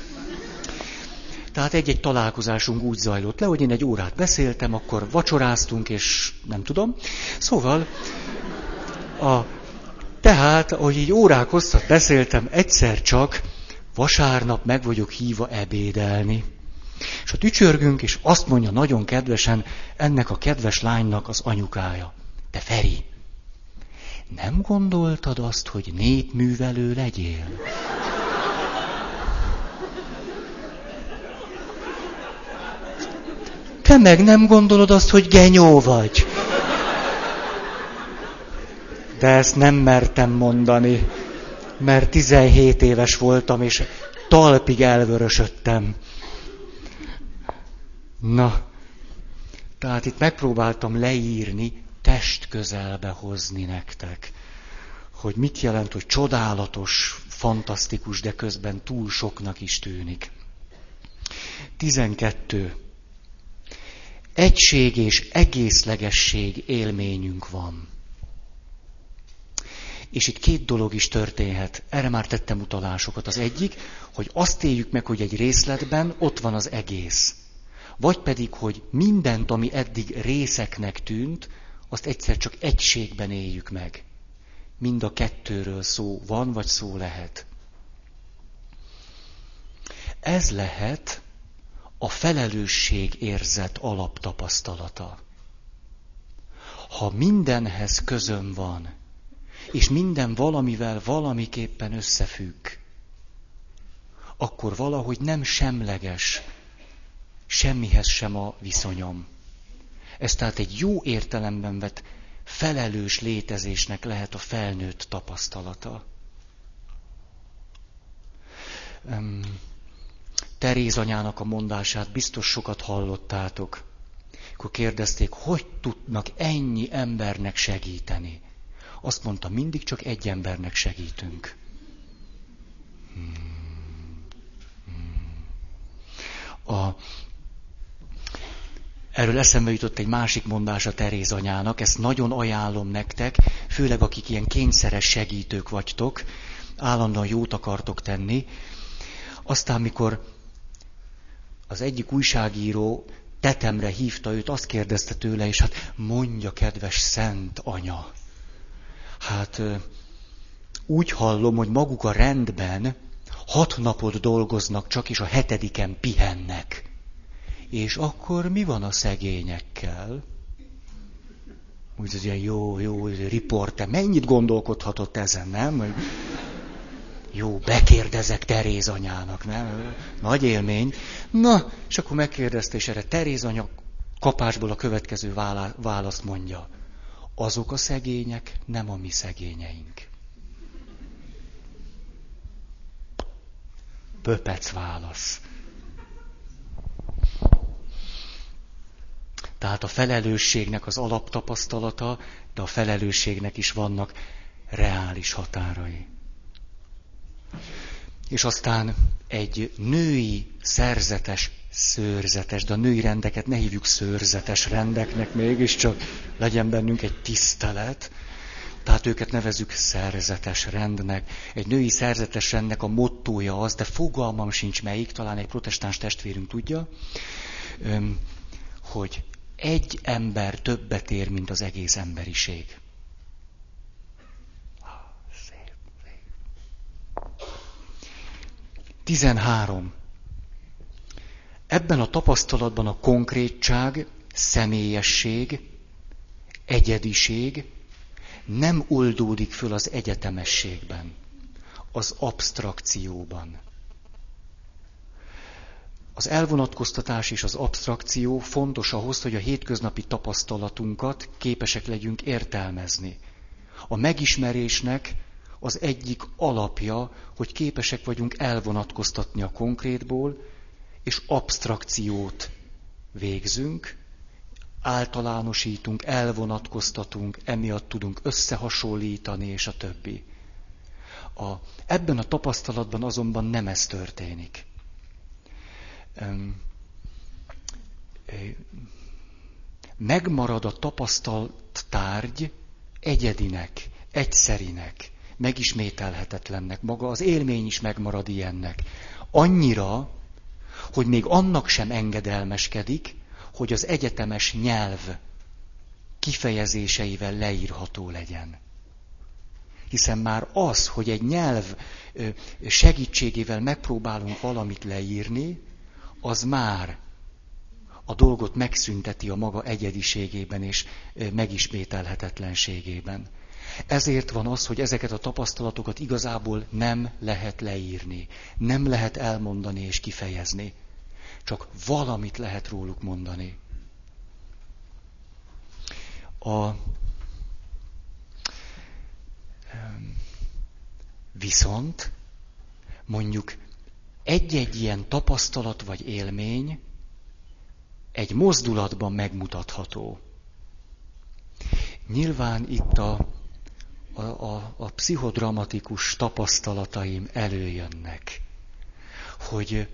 Tehát egy-egy találkozásunk úgy zajlott le, hogy én egy órát beszéltem, akkor vacsoráztunk, és nem tudom. Szóval, a, tehát, ahogy így órák hosszat beszéltem, egyszer csak vasárnap meg vagyok hívva ebédelni. És a tücsörgünk, és azt mondja nagyon kedvesen ennek a kedves lánynak az anyukája. Te Feri, nem gondoltad azt, hogy népművelő legyél? Te meg nem gondolod azt, hogy genyó vagy. De ezt nem mertem mondani, mert 17 éves voltam, és talpig elvörösödtem. Na, tehát itt megpróbáltam leírni, test közelbe hozni nektek, hogy mit jelent, hogy csodálatos, fantasztikus, de közben túl soknak is tűnik. 12. Egység és egészlegesség élményünk van. És itt két dolog is történhet. Erre már tettem utalásokat. Az egyik, hogy azt éljük meg, hogy egy részletben ott van az egész. Vagy pedig, hogy mindent, ami eddig részeknek tűnt, azt egyszer csak egységben éljük meg. Mind a kettőről szó van, vagy szó lehet. Ez lehet a felelősség érzet alaptapasztalata. Ha mindenhez közöm van, és minden valamivel valamiképpen összefügg, akkor valahogy nem semleges semmihez sem a viszonyom. Ez tehát egy jó értelemben vett felelős létezésnek lehet a felnőtt tapasztalata. Um, Teréz anyának a mondását biztos sokat hallottátok. Akkor kérdezték, hogy tudnak ennyi embernek segíteni. Azt mondta, mindig csak egy embernek segítünk. Hmm. Hmm. A, Erről eszembe jutott egy másik mondás a Teréz anyának, ezt nagyon ajánlom nektek, főleg akik ilyen kényszeres segítők vagytok, állandóan jót akartok tenni. Aztán, mikor az egyik újságíró tetemre hívta őt, azt kérdezte tőle, és hát mondja, kedves szent anya. Hát úgy hallom, hogy maguk a rendben hat napot dolgoznak csak, és a hetediken pihennek. És akkor mi van a szegényekkel? Úgy az ilyen jó, jó riporte. Mennyit gondolkodhatott ezen, nem? Jó, bekérdezek Teréz anyának, nem? Nagy élmény. Na, és akkor megkérdezte, és erre Teréz anya kapásból a következő választ mondja. Azok a szegények nem a mi szegényeink. Pöpec válasz. Tehát a felelősségnek az alaptapasztalata, de a felelősségnek is vannak reális határai. És aztán egy női szerzetes, szőrzetes, de a női rendeket ne hívjuk szőrzetes rendeknek, mégiscsak legyen bennünk egy tisztelet, tehát őket nevezük szerzetes rendnek. Egy női szerzetes rendnek a mottója az, de fogalmam sincs melyik, talán egy protestáns testvérünk tudja, hogy egy ember többet ér, mint az egész emberiség. Szép. 13. Ebben a tapasztalatban a konkrétság, személyesség, egyediség nem oldódik föl az egyetemességben, az abstrakcióban. Az elvonatkoztatás és az abstrakció fontos ahhoz, hogy a hétköznapi tapasztalatunkat képesek legyünk értelmezni. A megismerésnek az egyik alapja, hogy képesek vagyunk elvonatkoztatni a konkrétból, és abstrakciót végzünk, általánosítunk, elvonatkoztatunk, emiatt tudunk összehasonlítani, és a többi. A, ebben a tapasztalatban azonban nem ez történik megmarad a tapasztalt tárgy egyedinek, egyszerinek, megismételhetetlennek, maga az élmény is megmarad ilyennek. Annyira, hogy még annak sem engedelmeskedik, hogy az egyetemes nyelv kifejezéseivel leírható legyen. Hiszen már az, hogy egy nyelv segítségével megpróbálunk valamit leírni, az már a dolgot megszünteti a maga egyediségében és megismételhetetlenségében. Ezért van az, hogy ezeket a tapasztalatokat igazából nem lehet leírni, nem lehet elmondani és kifejezni. Csak valamit lehet róluk mondani. A, viszont mondjuk egy-egy ilyen tapasztalat vagy élmény egy mozdulatban megmutatható. Nyilván itt a, a, a, a pszichodramatikus tapasztalataim előjönnek, hogy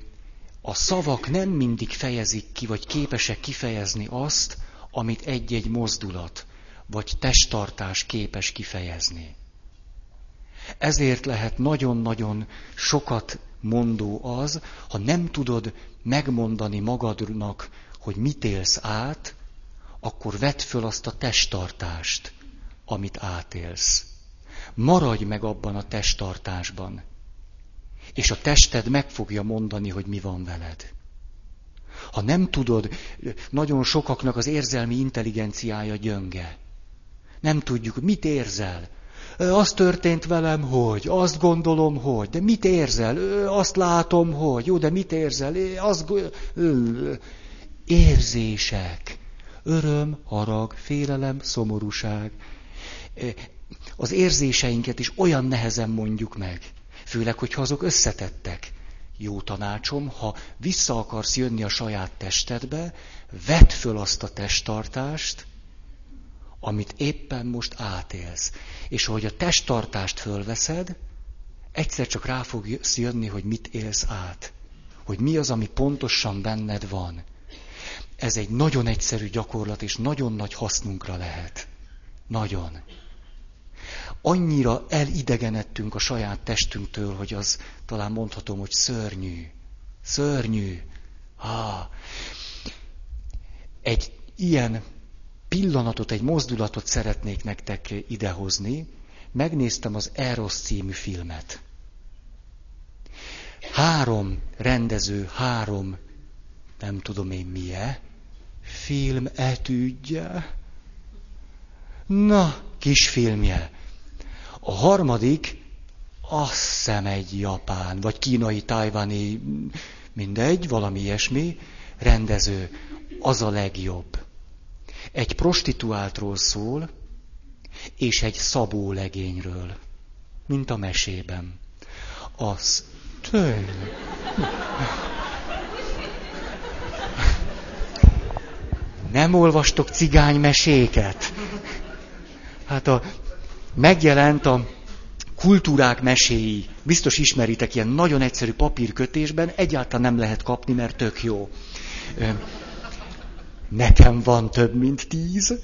a szavak nem mindig fejezik ki, vagy képesek kifejezni azt, amit egy-egy mozdulat vagy testtartás képes kifejezni. Ezért lehet nagyon-nagyon sokat mondó az, ha nem tudod megmondani magadnak, hogy mit élsz át, akkor vedd föl azt a testtartást, amit átélsz. Maradj meg abban a testtartásban. És a tested meg fogja mondani, hogy mi van veled. Ha nem tudod, nagyon sokaknak az érzelmi intelligenciája gyönge. Nem tudjuk, mit érzel. Az történt velem, hogy, azt gondolom, hogy, de mit érzel? Azt látom, hogy, jó, de mit érzel? Azt... Érzések. Öröm, harag, félelem, szomorúság. Az érzéseinket is olyan nehezen mondjuk meg. Főleg, hogyha azok összetettek. Jó tanácsom, ha vissza akarsz jönni a saját testedbe, vedd föl azt a testtartást, amit éppen most átélsz. És ahogy a testtartást fölveszed, egyszer csak rá fogsz jönni, hogy mit élsz át. Hogy mi az, ami pontosan benned van. Ez egy nagyon egyszerű gyakorlat, és nagyon nagy hasznunkra lehet. Nagyon. Annyira elidegenedtünk a saját testünktől, hogy az talán mondhatom, hogy szörnyű. Szörnyű. Ah. Egy ilyen pillanatot, egy mozdulatot szeretnék nektek idehozni. Megnéztem az Eros című filmet. Három rendező, három, nem tudom én milyen, film etűdje. Na, kis filmje. A harmadik, azt hiszem egy japán, vagy kínai, tájvani, mindegy, valami ilyesmi, rendező. Az a legjobb. Egy prostituáltról szól, és egy szabó legényről, mint a mesében. Az tényleg. Nem olvastok cigánymeséket? Hát a, megjelent a kultúrák meséi. Biztos ismeritek ilyen nagyon egyszerű papírkötésben, egyáltalán nem lehet kapni, mert tök jó. Nekem van több, mint tíz.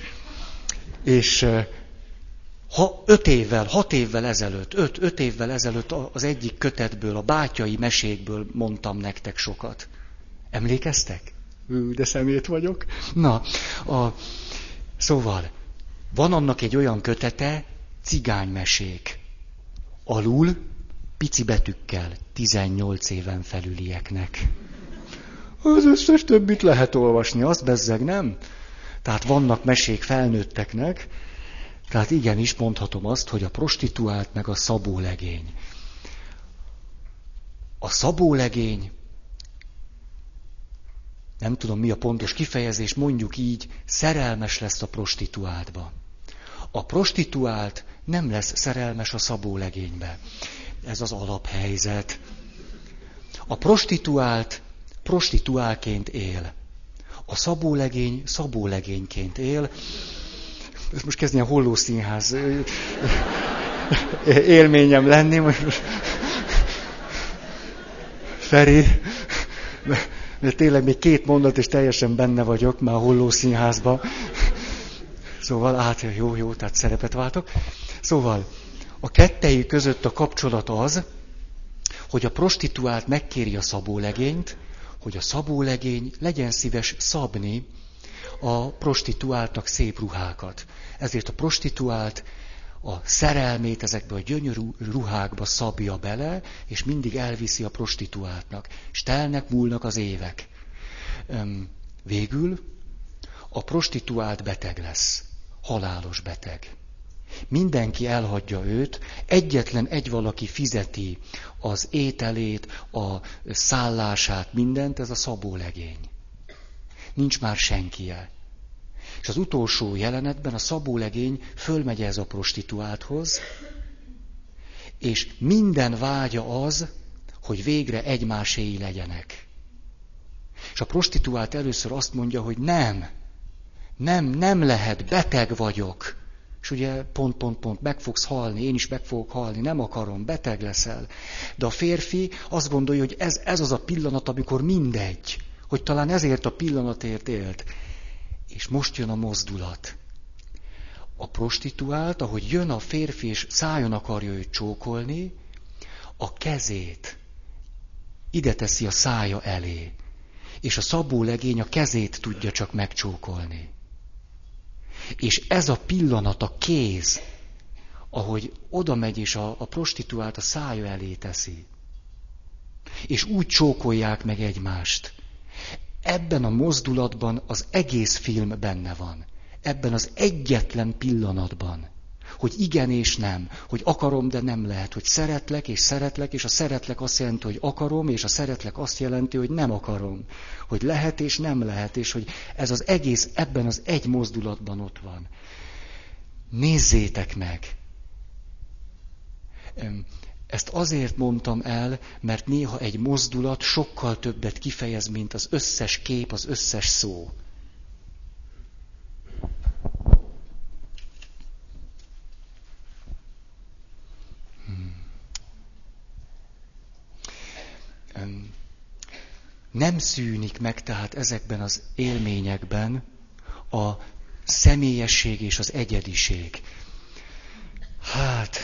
És ha öt évvel, hat évvel ezelőtt, öt, öt évvel ezelőtt az egyik kötetből, a bátyai mesékből mondtam nektek sokat. Emlékeztek? De szemét vagyok. Na, a, szóval, van annak egy olyan kötete, cigánymesék. Alul, pici betűkkel, 18 éven felülieknek. Az összes többit lehet olvasni, az bezzeg, nem? Tehát vannak mesék felnőtteknek, tehát igenis mondhatom azt, hogy a prostituált meg a szabólegény. A szabólegény nem tudom mi a pontos kifejezés, mondjuk így, szerelmes lesz a prostituáltba. A prostituált nem lesz szerelmes a szabólegénybe. Ez az alaphelyzet. A prostituált prostituálként él. A szabólegény szabólegényként él. Ez most kezd ilyen hollószínház élményem lenni. Feri, mert tényleg még két mondat, és teljesen benne vagyok már a Holló Színházba. Szóval, át, jó, jó, tehát szerepet váltok. Szóval, A kettejük között a kapcsolat az, hogy a prostituált megkéri a szabólegényt, hogy a szabólegény legyen szíves szabni a prostituáltnak szép ruhákat. Ezért a prostituált a szerelmét ezekbe a gyönyörű ruhákba szabja bele, és mindig elviszi a prostituáltnak. És telnek, múlnak az évek. Végül a prostituált beteg lesz. Halálos beteg. Mindenki elhagyja őt, egyetlen egy valaki fizeti az ételét, a szállását, mindent, ez a szabólegény. Nincs már senkie. És az utolsó jelenetben a szabólegény fölmegy ez a prostituálthoz, és minden vágya az, hogy végre egymáséi legyenek. És a prostituált először azt mondja, hogy nem, nem, nem lehet, beteg vagyok. És ugye pont, pont, pont, meg fogsz halni, én is meg fogok halni, nem akarom, beteg leszel. De a férfi azt gondolja, hogy ez, ez az a pillanat, amikor mindegy, hogy talán ezért a pillanatért élt. És most jön a mozdulat. A prostituált, ahogy jön a férfi, és szájon akarja őt csókolni, a kezét ide teszi a szája elé, és a szabó legény a kezét tudja csak megcsókolni. És ez a pillanat, a kéz, ahogy oda megy, és a, a prostituált a szája elé teszi. És úgy csókolják meg egymást. Ebben a mozdulatban az egész film benne van. Ebben az egyetlen pillanatban. Hogy igen és nem, hogy akarom, de nem lehet, hogy szeretlek és szeretlek, és a szeretlek azt jelenti, hogy akarom, és a szeretlek azt jelenti, hogy nem akarom. Hogy lehet és nem lehet, és hogy ez az egész ebben az egy mozdulatban ott van. Nézzétek meg! Ezt azért mondtam el, mert néha egy mozdulat sokkal többet kifejez, mint az összes kép, az összes szó. Nem szűnik meg tehát ezekben az élményekben a személyesség és az egyediség. Hát,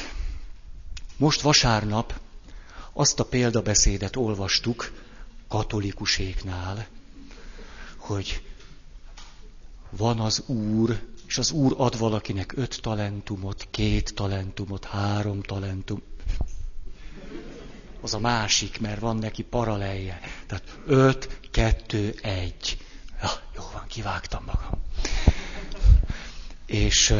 most vasárnap azt a példabeszédet olvastuk katolikuséknál, hogy van az Úr, és az Úr ad valakinek öt talentumot, két talentumot, három talentum, az a másik, mert van neki paralelje. Tehát öt, kettő, egy. Ja, jó van, kivágtam magam. És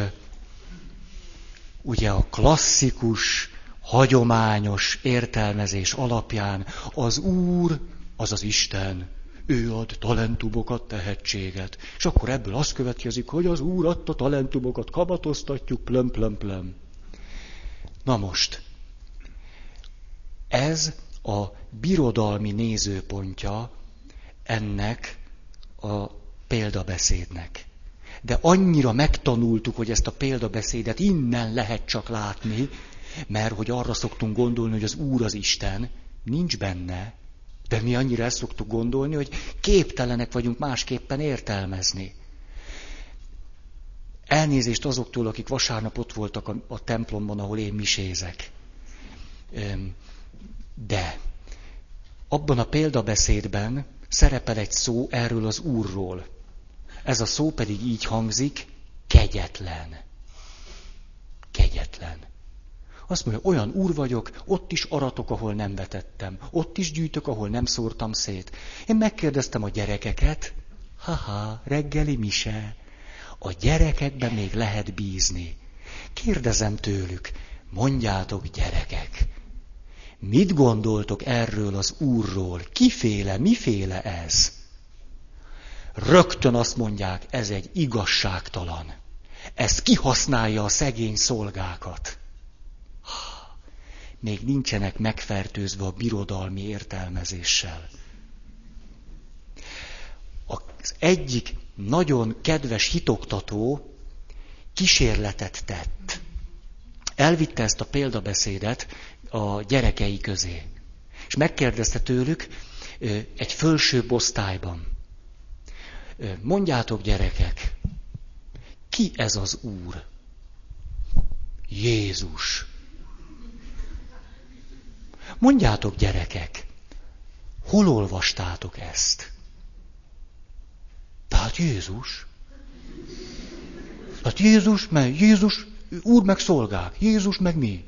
ugye a klasszikus, hagyományos értelmezés alapján az Úr, az az Isten, ő ad talentumokat, tehetséget. És akkor ebből az következik, hogy az Úr adta talentumokat, kamatoztatjuk, plöm, plöm, plöm. Na most, ez a birodalmi nézőpontja ennek a példabeszédnek. De annyira megtanultuk, hogy ezt a példabeszédet innen lehet csak látni, mert hogy arra szoktunk gondolni, hogy az Úr az Isten, nincs benne, de mi annyira ezt szoktuk gondolni, hogy képtelenek vagyunk másképpen értelmezni. Elnézést azoktól, akik vasárnap ott voltak a, a templomban, ahol én misézek. De abban a példabeszédben szerepel egy szó erről az Úrról. Ez a szó pedig így hangzik, kegyetlen. Kegyetlen. Azt mondja, olyan úr vagyok, ott is aratok, ahol nem vetettem, ott is gyűjtök, ahol nem szórtam szét. Én megkérdeztem a gyerekeket, haha, reggeli mise, a gyerekekben még lehet bízni. Kérdezem tőlük, mondjátok gyerekek, Mit gondoltok erről az Úrról? Kiféle, miféle ez? Rögtön azt mondják, ez egy igazságtalan. Ez kihasználja a szegény szolgákat. Még nincsenek megfertőzve a birodalmi értelmezéssel. Az egyik nagyon kedves hitoktató kísérletet tett. Elvitte ezt a példabeszédet a gyerekei közé. És megkérdezte tőlük egy fölső osztályban. Mondjátok, gyerekek, ki ez az Úr? Jézus. Mondjátok, gyerekek, hol olvastátok ezt? Tehát Jézus. Tehát Jézus, meg Jézus, Úr meg szolgák, Jézus meg mi?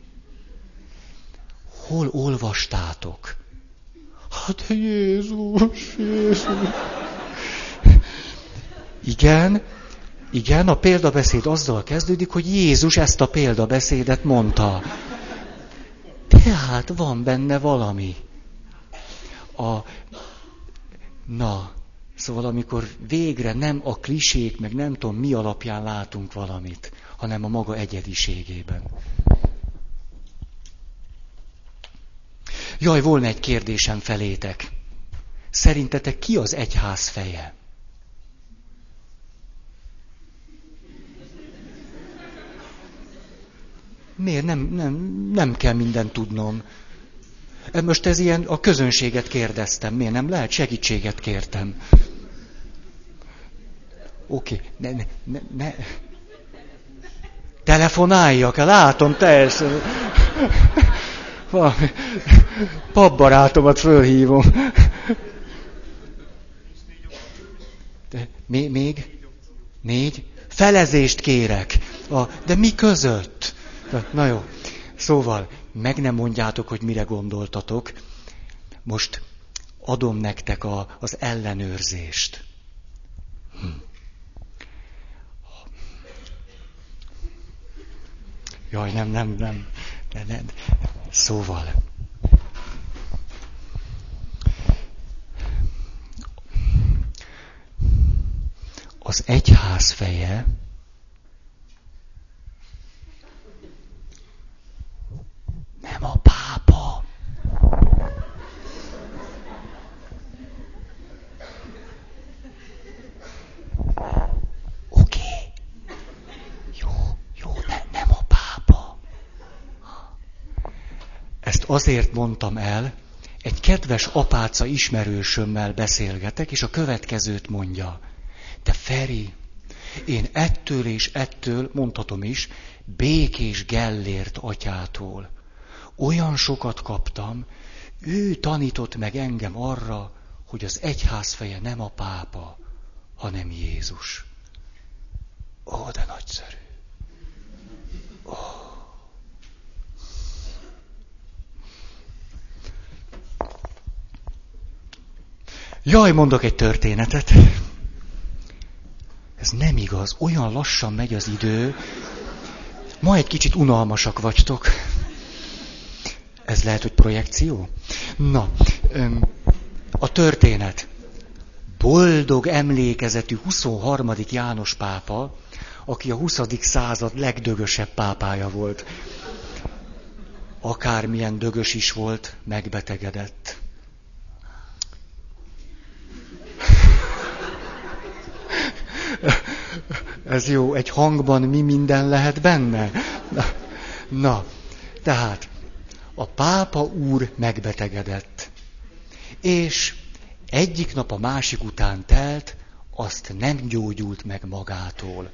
Hol olvastátok? Hát Jézus, Jézus. Igen, igen, a példabeszéd azzal kezdődik, hogy Jézus ezt a példabeszédet mondta. Tehát van benne valami. A, na, szóval amikor végre nem a klisék, meg nem tudom mi alapján látunk valamit, hanem a maga egyediségében. Jaj, volna egy kérdésem felétek. Szerintetek ki az egyház feje? Miért? Nem, nem, nem kell mindent tudnom. E, most ez ilyen, a közönséget kérdeztem. Miért nem lehet? Segítséget kértem. Oké, okay. ne, ne, ne, ne. Telefonáljak, látom teljesen. Valami papbarátomat fölhívom. De, még, még? Négy? Felezést kérek. A, de mi között? Na jó. Szóval, meg nem mondjátok, hogy mire gondoltatok. Most adom nektek a, az ellenőrzést. Hm. Jaj, nem, nem, nem. Szóval. Az egyház feje Nem a pápa. Oké. Okay. Jó, jó, ne, nem a pápa. Ezt azért mondtam el, egy kedves apáca ismerősömmel beszélgetek, és a következőt mondja. Te Feri, én ettől és ettől, mondhatom is, békés Gellért atyától olyan sokat kaptam, ő tanított meg engem arra, hogy az egyház feje nem a pápa, hanem Jézus. Ó, de nagyszerű. Jaj, mondok egy történetet. Ez nem igaz, olyan lassan megy az idő. Ma egy kicsit unalmasak vagytok. Ez lehet, hogy projekció? Na, a történet. Boldog emlékezetű 23. János pápa, aki a 20. század legdögösebb pápája volt. Akármilyen dögös is volt, megbetegedett. *laughs* Ez jó, egy hangban mi minden lehet benne? *laughs* Na, tehát a pápa úr megbetegedett. És egyik nap a másik után telt, azt nem gyógyult meg magától.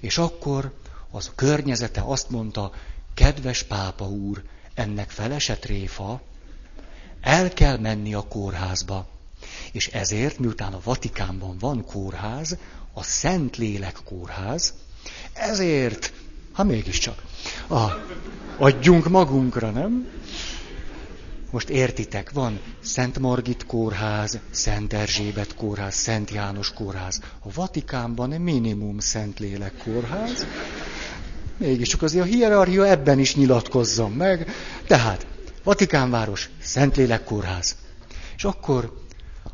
És akkor az környezete azt mondta, kedves pápa úr, ennek felesett réfa, el kell menni a kórházba. És ezért, miután a Vatikánban van kórház, a Szentlélek kórház, ezért, ha mégiscsak, a, adjunk magunkra, nem? Most értitek, van Szent Margit kórház, Szent Erzsébet kórház, Szent János kórház. A Vatikánban minimum Szentlélek kórház. Mégis csak azért a hierarchia ebben is nyilatkozzon meg. Tehát, Vatikánváros, Szentlélek kórház. És akkor,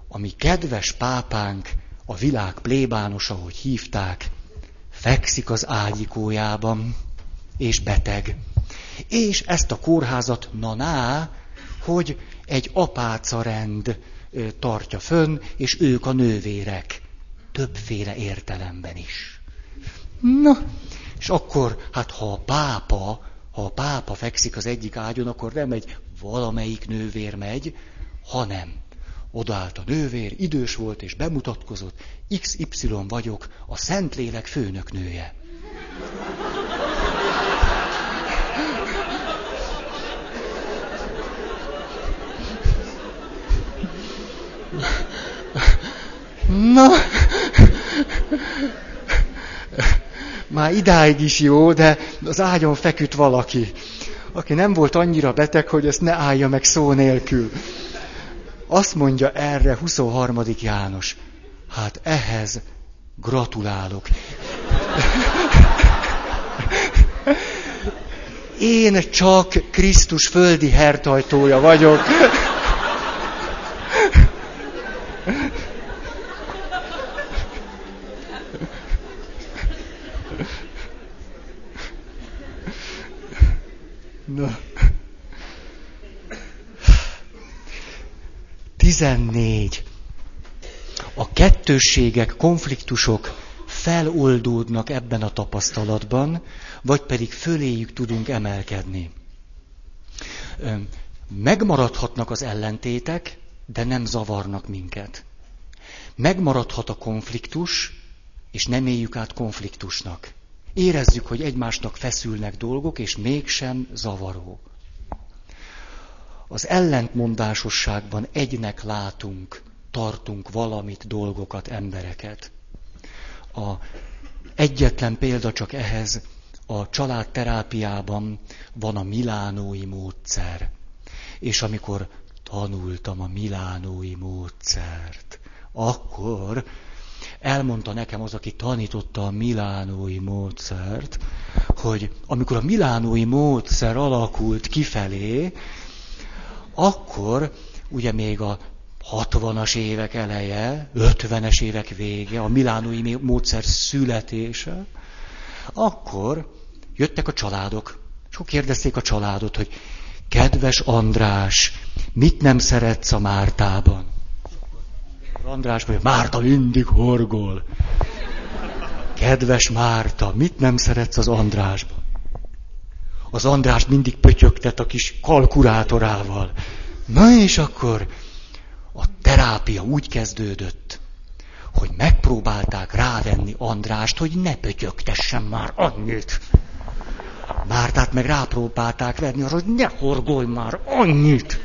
ami kedves pápánk, a világ plébános, ahogy hívták, fekszik az ágyikójában, és beteg. És ezt a kórházat, na ná, hogy egy apáca rend tartja fönn, és ők a nővérek. Többféle értelemben is. Na, és akkor, hát ha a pápa, ha a pápa fekszik az egyik ágyon, akkor nem egy valamelyik nővér megy, hanem Odaállt a nővér, idős volt és bemutatkozott, XY vagyok, a Szentlélek főnök nője. Na, már idáig is jó, de az ágyon feküdt valaki, aki nem volt annyira beteg, hogy ezt ne állja meg szó nélkül. Azt mondja erre 23. János, hát ehhez gratulálok. Én csak Krisztus földi hertajtója vagyok. Na. 14. A kettősségek, konfliktusok feloldódnak ebben a tapasztalatban, vagy pedig föléjük tudunk emelkedni. Megmaradhatnak az ellentétek, de nem zavarnak minket. Megmaradhat a konfliktus, és nem éljük át konfliktusnak. Érezzük, hogy egymásnak feszülnek dolgok, és mégsem zavaró. Az ellentmondásosságban egynek látunk, tartunk valamit, dolgokat, embereket. A egyetlen példa csak ehhez, a családterápiában van a milánói módszer. És amikor tanultam a milánói módszert, akkor elmondta nekem az, aki tanította a milánói módszert, hogy amikor a milánói módszer alakult kifelé, akkor ugye még a 60-as évek eleje, 50-es évek vége, a milánói módszer születése, akkor jöttek a családok, és akkor kérdezték a családot, hogy kedves András, mit nem szeretsz a Mártában? András mondja, Márta mindig horgol. Kedves Márta, mit nem szeretsz az Andrásban? Az András mindig pötyögtet a kis kalkulátorával. Na és akkor a terápia úgy kezdődött, hogy megpróbálták rávenni Andrást, hogy ne pötyögtessen már annyit. Mártát meg rápróbálták venni arra, hogy ne horgolj már annyit.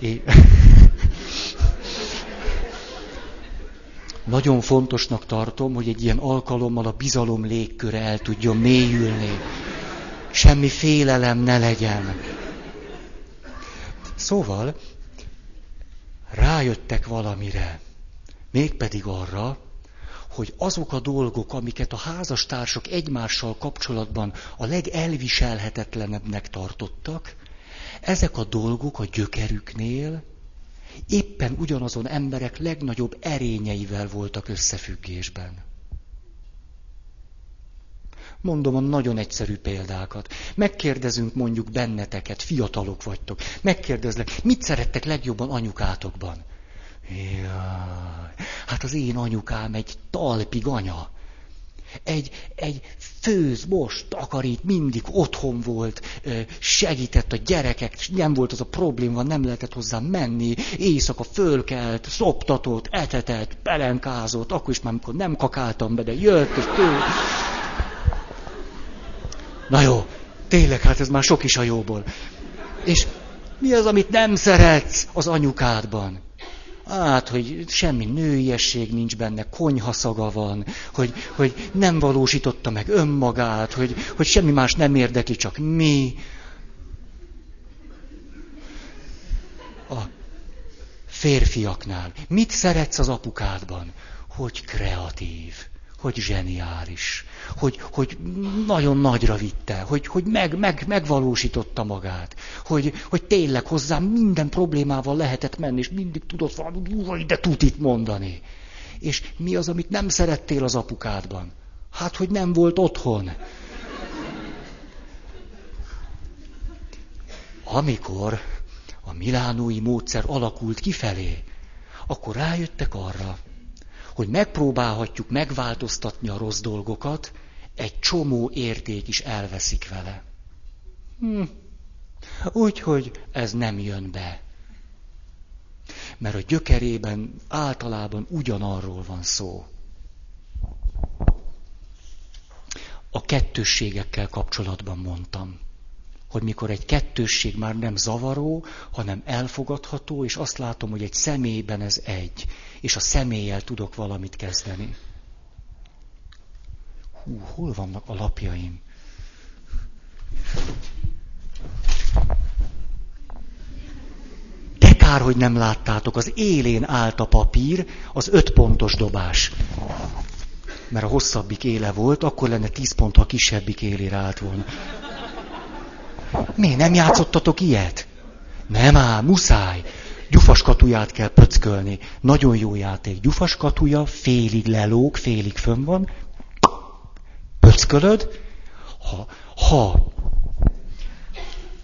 É... Nagyon fontosnak tartom, hogy egy ilyen alkalommal a bizalom légköre el tudjon mélyülni. Semmi félelem ne legyen. Szóval rájöttek valamire, mégpedig arra, hogy azok a dolgok, amiket a házastársak egymással kapcsolatban a legelviselhetetlenebbnek tartottak, ezek a dolgok a gyökerüknél éppen ugyanazon emberek legnagyobb erényeivel voltak összefüggésben. Mondom a nagyon egyszerű példákat. Megkérdezünk mondjuk benneteket, fiatalok vagytok. Megkérdezlek, mit szerettek legjobban anyukátokban? Jaj, hát az én anyukám egy talpig anya. Egy, egy főz, most, takarít, mindig otthon volt, segített a gyerekek, nem volt az a probléma, nem lehetett hozzá menni, éjszaka fölkelt, szoptatott, etetett, pelenkázott, akkor is már, amikor nem kakáltam be, de jött, és tőle. Na jó, tényleg, hát ez már sok is a jóból. És mi az, amit nem szeretsz az anyukádban? Hát, hogy semmi nőiesség nincs benne, konyhaszaga van, hogy, hogy nem valósította meg önmagát, hogy, hogy semmi más nem érdekli, csak mi. A férfiaknál. Mit szeretsz az apukádban? Hogy kreatív hogy zseniális, hogy, hogy nagyon nagyra vitte, hogy, hogy meg, meg, megvalósította magát, hogy, hogy tényleg hozzám minden problémával lehetett menni, és mindig tudott valami, de tud itt mondani. És mi az, amit nem szerettél az apukádban? Hát, hogy nem volt otthon. Amikor a milánói módszer alakult kifelé, akkor rájöttek arra, hogy megpróbálhatjuk megváltoztatni a rossz dolgokat, egy csomó érték is elveszik vele. Hm. Úgyhogy ez nem jön be. Mert a gyökerében általában ugyanarról van szó. A kettősségekkel kapcsolatban mondtam. Hogy mikor egy kettősség már nem zavaró, hanem elfogadható, és azt látom, hogy egy személyben ez egy, és a személlyel tudok valamit kezdeni. Hú, hol vannak a lapjaim? De kár, hogy nem láttátok, az élén állt a papír, az öt pontos dobás. Mert a hosszabbik éle volt, akkor lenne tíz pont, ha kisebbik élére állt volna. Mi, nem játszottatok ilyet? Nem ám, muszáj. Gyufaskatuját kell pöckölni. Nagyon jó játék. Gyufaskatuja félig lelóg, félig fönn van. Pöckölöd. Ha, ha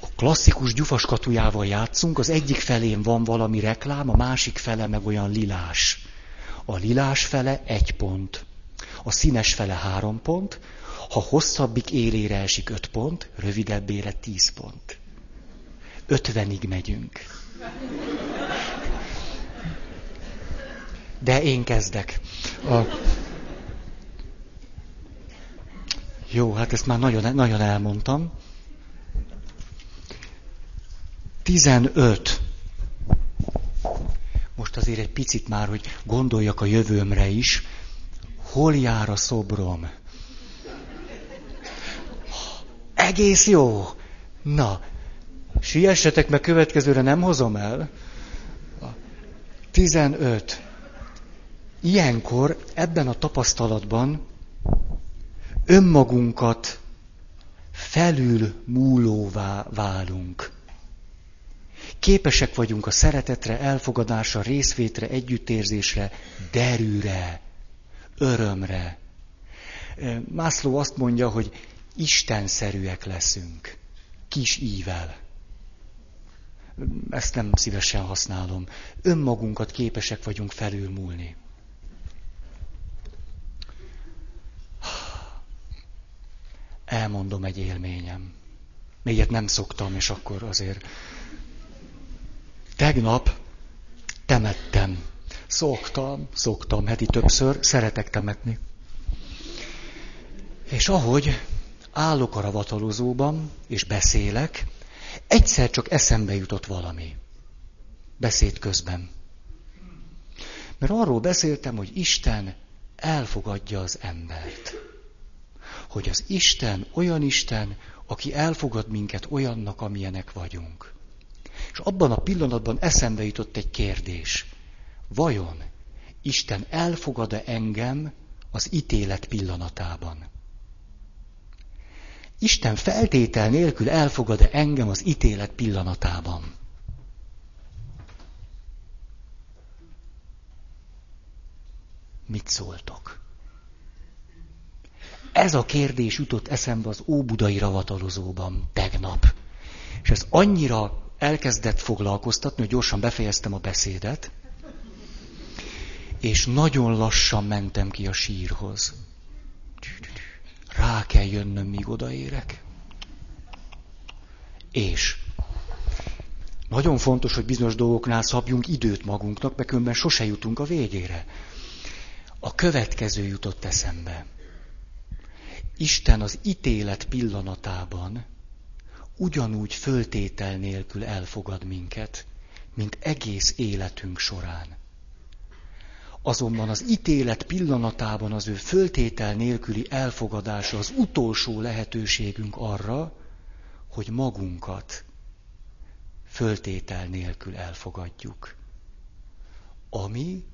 a klasszikus gyufaskatujával játszunk, az egyik felén van valami reklám, a másik fele meg olyan lilás. A lilás fele egy pont. A színes fele három pont, ha hosszabbik élére esik öt pont, rövidebbére tíz pont. Ötvenig megyünk. De én kezdek. A... Jó, hát ezt már nagyon, nagyon elmondtam. 15. Most azért egy picit már, hogy gondoljak a jövőmre is. Hol jár a szobrom? Egész jó. Na, siessetek, mert következőre nem hozom el. 15. Ilyenkor ebben a tapasztalatban önmagunkat felül múlóvá válunk. Képesek vagyunk a szeretetre, elfogadásra, részvétre, együttérzésre, derűre, örömre. Mászló azt mondja, hogy istenszerűek leszünk. Kis ível. Ezt nem szívesen használom. Önmagunkat képesek vagyunk felülmúlni. Elmondom egy élményem. Még ilyet nem szoktam, és akkor azért. Tegnap temettem. Szoktam, szoktam, heti többször, szeretek temetni. És ahogy állok a ravatalozóban, és beszélek, egyszer csak eszembe jutott valami. Beszéd közben. Mert arról beszéltem, hogy Isten elfogadja az embert. Hogy az Isten olyan Isten, aki elfogad minket olyannak, amilyenek vagyunk. És abban a pillanatban eszembe jutott egy kérdés. Vajon Isten elfogad-e engem az ítélet pillanatában? Isten feltétel nélkül elfogad-e engem az ítélet pillanatában? Mit szóltok? Ez a kérdés jutott eszembe az óbudai ravatalozóban tegnap. És ez annyira elkezdett foglalkoztatni, hogy gyorsan befejeztem a beszédet, és nagyon lassan mentem ki a sírhoz. Rá kell jönnöm, míg odaérek. És nagyon fontos, hogy bizonyos dolgoknál szabjunk időt magunknak, mert különben sose jutunk a végére. A következő jutott eszembe. Isten az ítélet pillanatában ugyanúgy föltétel nélkül elfogad minket, mint egész életünk során. Azonban az ítélet pillanatában az ő föltétel nélküli elfogadása az utolsó lehetőségünk arra, hogy magunkat föltétel nélkül elfogadjuk. Ami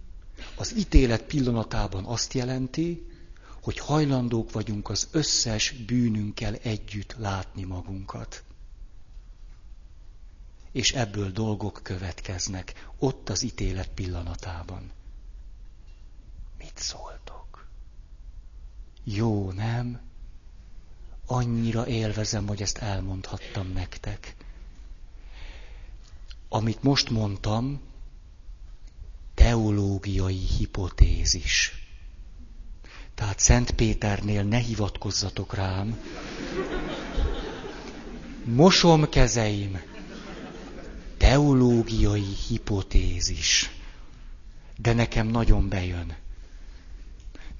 az ítélet pillanatában azt jelenti, hogy hajlandók vagyunk az összes bűnünkkel együtt látni magunkat. És ebből dolgok következnek, ott az ítélet pillanatában. Mit szóltok? Jó, nem? Annyira élvezem, hogy ezt elmondhattam nektek. Amit most mondtam, teológiai hipotézis. Tehát Szent Péternél ne hivatkozzatok rám. Mosom kezeim. Teológiai hipotézis. De nekem nagyon bejön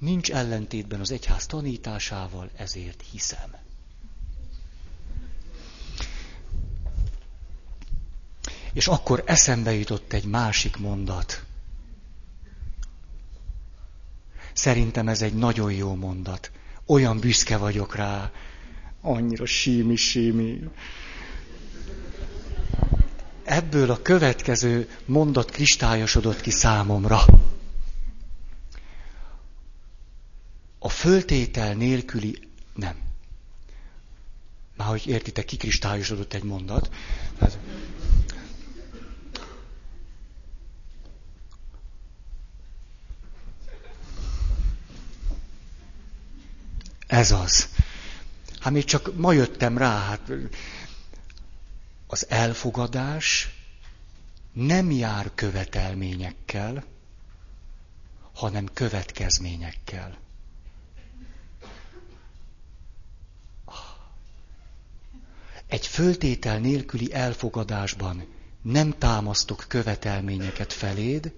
nincs ellentétben az egyház tanításával, ezért hiszem. És akkor eszembe jutott egy másik mondat. Szerintem ez egy nagyon jó mondat. Olyan büszke vagyok rá. Annyira sími, sími. Ebből a következő mondat kristályosodott ki számomra. A föltétel nélküli nem. Már hogy értitek, kikristályosodott egy mondat. Hát, Ez az. Hát még csak ma jöttem rá, hát az elfogadás nem jár követelményekkel, hanem következményekkel. Egy föltétel nélküli elfogadásban nem támasztok követelményeket feléd,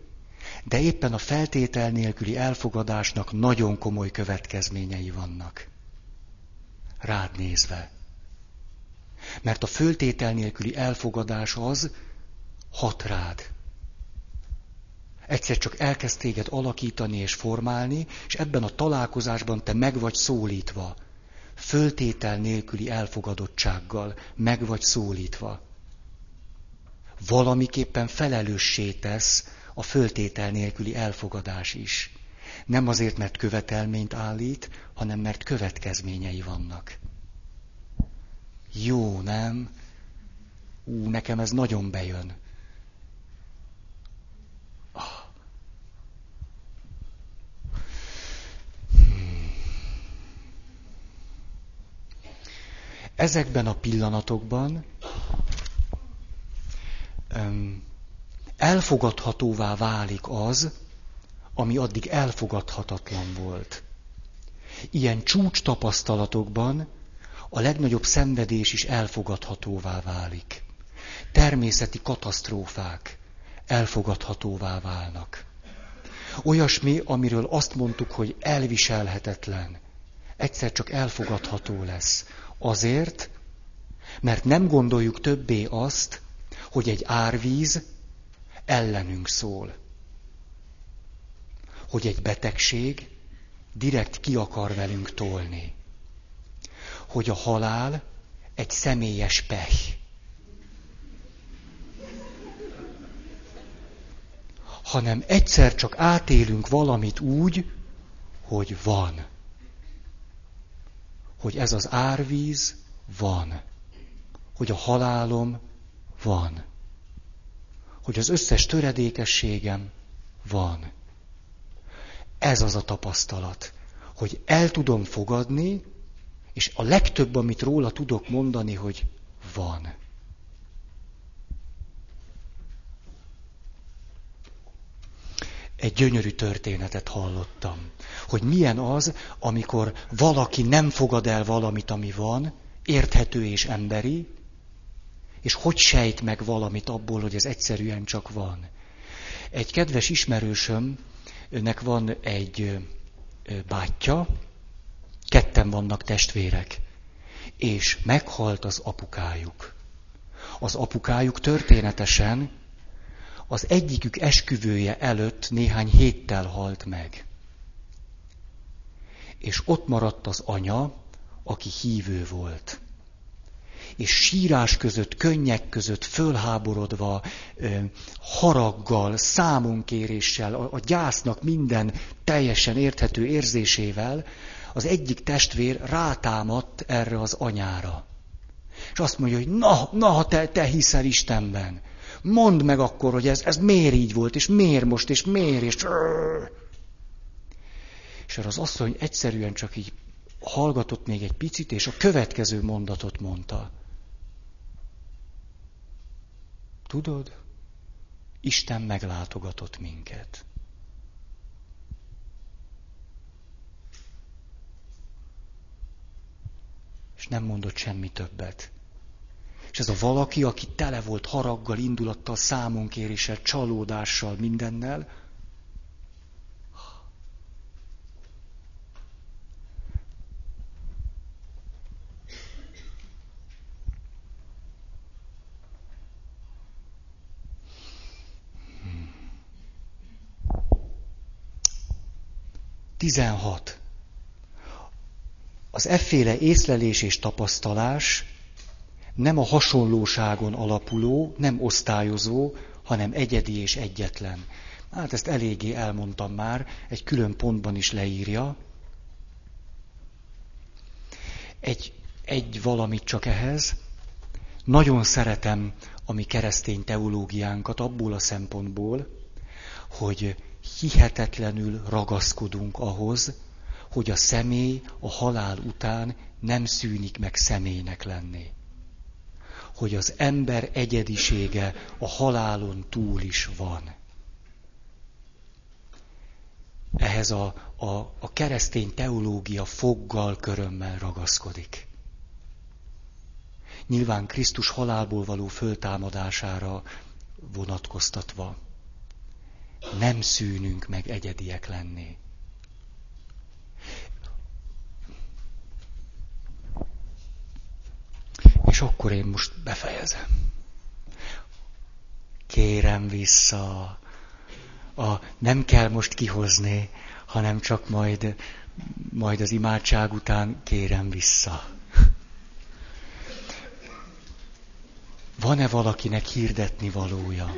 de éppen a feltétel nélküli elfogadásnak nagyon komoly következményei vannak. Rád nézve. Mert a föltétel nélküli elfogadás az hat rád. Egyszer csak elkezd téged alakítani és formálni, és ebben a találkozásban te meg vagy szólítva. Föltétel nélküli elfogadottsággal meg vagy szólítva. Valamiképpen felelőssé tesz a föltétel nélküli elfogadás is. Nem azért, mert követelményt állít, hanem mert következményei vannak. Jó, nem? Ú, nekem ez nagyon bejön. Ezekben a pillanatokban elfogadhatóvá válik az, ami addig elfogadhatatlan volt. Ilyen csúcs tapasztalatokban a legnagyobb szenvedés is elfogadhatóvá válik. Természeti katasztrófák elfogadhatóvá válnak. Olyasmi, amiről azt mondtuk, hogy elviselhetetlen, egyszer csak elfogadható lesz. Azért, mert nem gondoljuk többé azt, hogy egy árvíz ellenünk szól. Hogy egy betegség direkt ki akar velünk tolni. Hogy a halál egy személyes pech. Hanem egyszer csak átélünk valamit úgy, hogy van. Hogy ez az árvíz van. Hogy a halálom van hogy az összes töredékességem van. Ez az a tapasztalat, hogy el tudom fogadni, és a legtöbb, amit róla tudok mondani, hogy van. Egy gyönyörű történetet hallottam, hogy milyen az, amikor valaki nem fogad el valamit, ami van, érthető és emberi, és hogy sejt meg valamit abból, hogy ez egyszerűen csak van. Egy kedves ismerősömnek van egy bátyja, ketten vannak testvérek, és meghalt az apukájuk. Az apukájuk történetesen az egyikük esküvője előtt néhány héttel halt meg. És ott maradt az anya, aki hívő volt és sírás között, könnyek között, fölháborodva, haraggal, számonkéréssel, a, gyásznak minden teljesen érthető érzésével, az egyik testvér rátámadt erre az anyára. És azt mondja, hogy na, na, te, te hiszel Istenben. Mondd meg akkor, hogy ez, ez miért így volt, és miért most, és miért, és... És arra az asszony egyszerűen csak így hallgatott még egy picit, és a következő mondatot mondta. Tudod, Isten meglátogatott minket. És nem mondott semmi többet. És ez a valaki, aki tele volt haraggal, indulattal, számonkéréssel, csalódással, mindennel, Tizenhat. Az efféle észlelés és tapasztalás nem a hasonlóságon alapuló, nem osztályozó, hanem egyedi és egyetlen. Hát ezt eléggé elmondtam már, egy külön pontban is leírja. Egy, egy valamit csak ehhez. Nagyon szeretem a mi keresztény teológiánkat abból a szempontból, hogy hihetetlenül ragaszkodunk ahhoz, hogy a személy a halál után nem szűnik meg személynek lenni. Hogy az ember egyedisége a halálon túl is van. Ehhez a, a, a keresztény teológia foggal, körömmel ragaszkodik. Nyilván Krisztus halálból való föltámadására vonatkoztatva. Nem szűnünk meg egyediek lenni. És akkor én most befejezem. Kérem vissza. A, nem kell most kihozni, hanem csak majd, majd az imádság után kérem vissza. Van-e valakinek hirdetni valója?